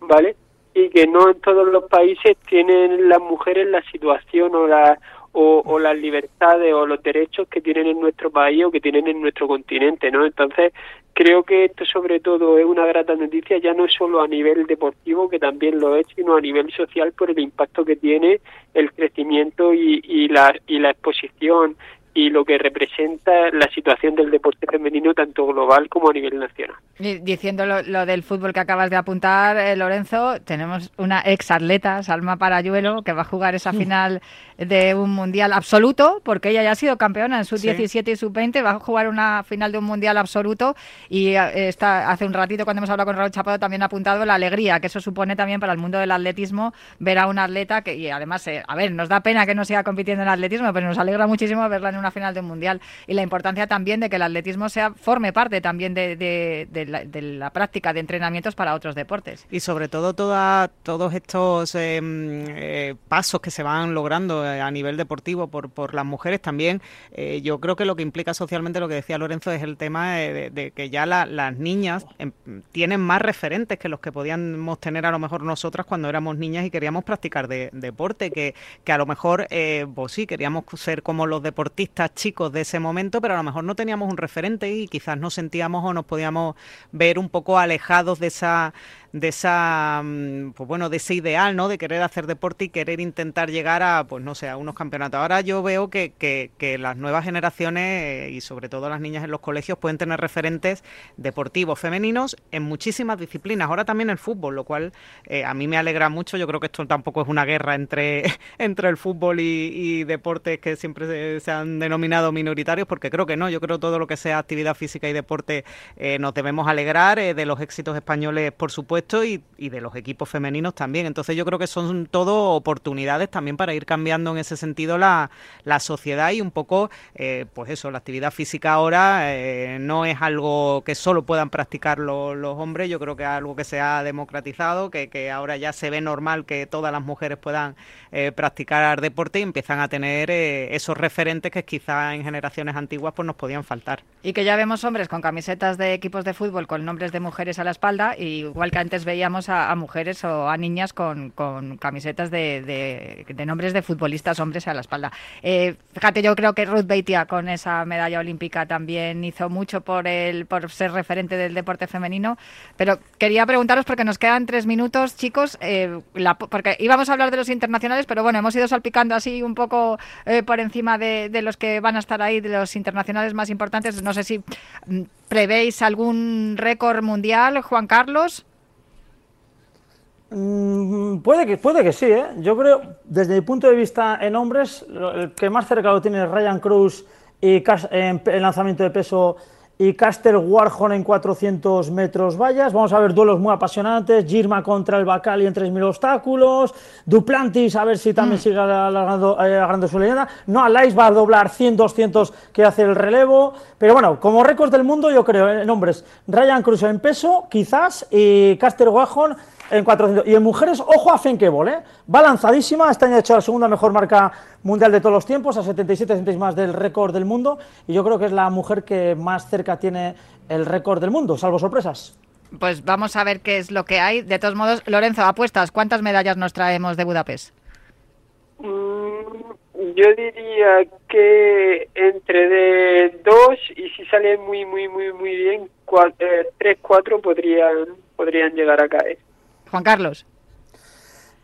¿vale? Y que no en todos los países tienen las mujeres la situación o la o, o las libertades o los derechos que tienen en nuestro país o que tienen en nuestro continente, ¿no? Entonces, creo que esto sobre todo es una grata noticia, ya no solo a nivel deportivo, que también lo es, sino a nivel social por el impacto que tiene el crecimiento y, y, la, y la exposición y lo que representa la situación del deporte femenino tanto global como a nivel nacional. Y Diciendo lo, lo del fútbol que acabas de apuntar, eh, Lorenzo, tenemos una ex atleta, Salma Parayuelo, que va a jugar esa final de un mundial absoluto, porque ella ya ha sido campeona en sub 17 y sub 20, va a jugar una final de un mundial absoluto y eh, está, hace un ratito cuando hemos hablado con Raúl Chapado también ha apuntado la alegría que eso supone también para el mundo del atletismo ver a una atleta que y además, eh, a ver, nos da pena que no siga compitiendo en atletismo, pero nos alegra muchísimo verla en una final de un mundial y la importancia también de que el atletismo sea forme parte también de, de- de la, de la práctica de entrenamientos para otros deportes. Y sobre todo toda, todos estos eh, eh, pasos que se van logrando a nivel deportivo por, por las mujeres también, eh, yo creo que lo que implica socialmente lo que decía Lorenzo es el tema eh, de, de que ya la- las niñas em, tienen más referentes que los que podíamos tener a lo mejor nosotras cuando éramos niñas y queríamos practicar de- deporte, que, que a lo mejor, eh, pues sí, queríamos ser como los deportistas chicos de ese momento, pero a lo mejor no teníamos un referente y quizás nos sentíamos o nos podíamos ver un poco alejados de esa de esa mm, pues bueno de ese ideal no de querer hacer deporte y querer intentar llegar a pues no sé a unos campeonatos. Ahora yo veo que, que, que las nuevas generaciones eh, y sobre todo las niñas en los colegios pueden tener referentes deportivos femeninos en muchísimas disciplinas. Ahora también el fútbol lo cual eh, a mí me alegra mucho. Yo creo que esto tampoco es una guerra entre entre el fútbol y, y deportes que siempre se, se han denominado minoritarios porque creo que no. Yo creo todo lo que sea actividad física y deporte eh, nos debemos alegrar eh, de los éxitos españoles por supuesto y, y de los equipos femeninos también. Entonces yo creo que son todo oportunidades también para ir cambiando en ese sentido la, la sociedad y un poco eh, pues eso la actividad física ahora eh, no es algo que solo puedan practicar lo- los hombres. Yo creo que es algo que se ha democratizado que, que ahora ya se ve normal que todas las mujeres puedan eh, practicar deporte y empiezan a tener esos referentes que quizá en generaciones antiguas pues nos podían faltar. Y que ya vemos hombres con camisetas de equipos de fútbol con nombres de mujeres a la espalda, y igual que antes veíamos a, mujeres o a niñas con, camisetas de, de- nombres de futbolistas hombres a la espalda. Eh, fíjate, yo creo que Ruth Beitia con esa medalla olímpica también hizo mucho por el, por ser referente del deporte femenino, pero quería preguntaros porque nos quedan tres minutos, chicos, eh, la- porque íbamos a hablar de los internacionales, pero bueno, hemos ido salpicando así un poco eh, por encima de, de los que van a estar ahí, de los internacionales más importantes. No sé si mm, prevéis algún récord mundial, Juan Carlos. Mm, puede que, puede que sí, ¿eh? Yo creo, desde mi punto de vista en hombres, el que más cerca lo tiene es Ryan Cruz y en, lanzamiento de peso y Caster Warhol en 400 metros vallas. Vamos a ver duelos muy apasionantes. Girma contra el Bacali en 3.000 obstáculos. Duplantis, a ver si también sigue alargando, eh, su leyenda. No, Alais va a doblar 100, 200 que hace el relevo. Pero bueno, como récords del mundo, yo creo, en hombres, Ryan Cruz en peso, quizás, y Caster Warhol en 400. Y en mujeres, ojo a Fenkebol, ¿eh? Va lanzadísima, este año ha hecho la segunda mejor marca mundial de todos los tiempos, a 77 centésimas del récord del mundo, y yo creo que es la mujer que más cerca tiene el récord del mundo, salvo sorpresas. Pues vamos a ver qué es lo que hay. De todos modos, Lorenzo, apuestas, ¿cuántas medallas nos traemos de Budapest? Mm, yo diría que entre de dos y si sale muy, muy, muy, muy bien, cua- eh, tres, cuatro podrían, podrían llegar a caer. Juan Carlos.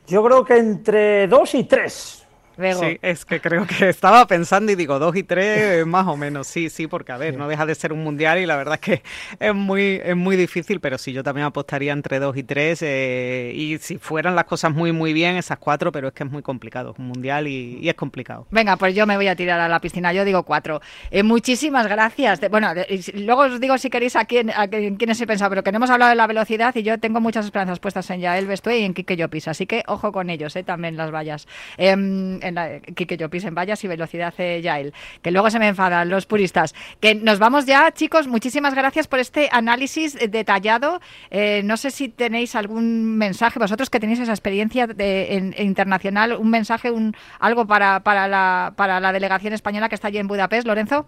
Yo creo que entre 2 y 3. Bego. Sí, es que creo que estaba pensando y digo dos y tres más o menos. Sí, sí, porque a ver, no deja de ser un mundial y la verdad es que es muy, es muy difícil, pero sí, yo también apostaría entre dos y tres. eh, y si fueran las cosas muy, muy bien, esas cuatro, pero es que es muy complicado. Es un mundial y, y es complicado. Venga, pues yo me voy a tirar a la piscina. Yo digo cuatro. Eh, muchísimas gracias. De- bueno, luego os digo si queréis a quién, a quién- quiénes he pensado, pero que no hemos hablado de la velocidad y yo tengo muchas esperanzas puestas en Yael Bestué y en Quique Llopis. Así que ojo con ellos, eh, también las vallas. Em, en la, Quique Llopis en vallas y velocidad Yael. Que luego se me enfadan los puristas. Que nos vamos ya, chicos. Muchísimas gracias por este análisis detallado. Eh, no sé si tenéis algún mensaje, vosotros que tenéis esa experiencia de- en internacional, un mensaje, un algo para, para, la, para la delegación española que está allí en Budapest, Lorenzo.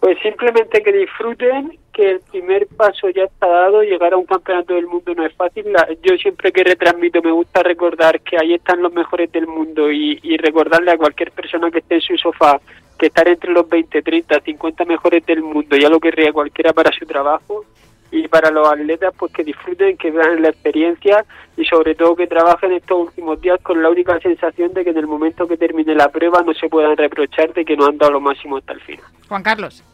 Pues simplemente que disfruten, que el primer paso ya está dado, llegar a un campeonato del mundo no es fácil. La- yo siempre que retransmito me gusta recordar que ahí están los mejores del mundo y, y recordarle a cualquier persona que esté en su sofá que estar entre los 20, 30, 50 mejores del mundo ya lo querría cualquiera para su trabajo y para los atletas pues que disfruten, que vean la experiencia y sobre todo que trabajen estos últimos días con la única sensación de que en el momento que termine la prueba no se puedan reprochar de que no han dado lo máximo hasta el final. Juan Carlos.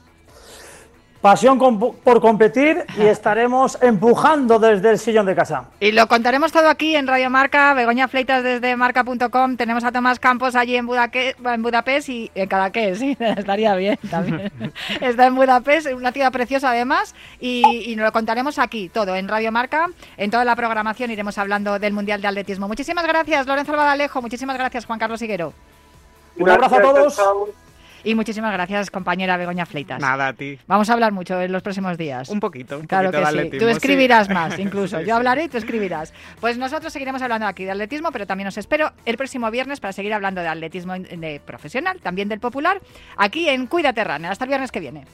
Pasión por competir y estaremos empujando desde el sillón de casa. Y lo contaremos todo aquí en Radio Marca, Begoña Fleitas desde marca.com. Tenemos a Tomás Campos allí en, Budaque- en Budapest y en Cadaqués, sí, estaría bien también. Está en Budapest, una ciudad preciosa además, y, y nos lo contaremos aquí todo en Radio Marca. En toda la programación iremos hablando del Mundial de Atletismo. Muchísimas gracias, Lorenzo Albadalejo. Muchísimas gracias, Juan Carlos Higuero. Un abrazo a todos. Y muchísimas gracias, compañera Begoña Fleitas. Nada, a ti. Vamos a hablar mucho en los próximos días. Un poquito. Un Claro poquito que de sí. Tú escribirás sí. más, incluso. Yo hablaré y tú escribirás. Pues nosotros seguiremos hablando aquí de atletismo, pero también os espero el próximo viernes para seguir hablando de atletismo de profesional, también del popular, aquí en Cuídate Runner. Hasta el viernes que viene.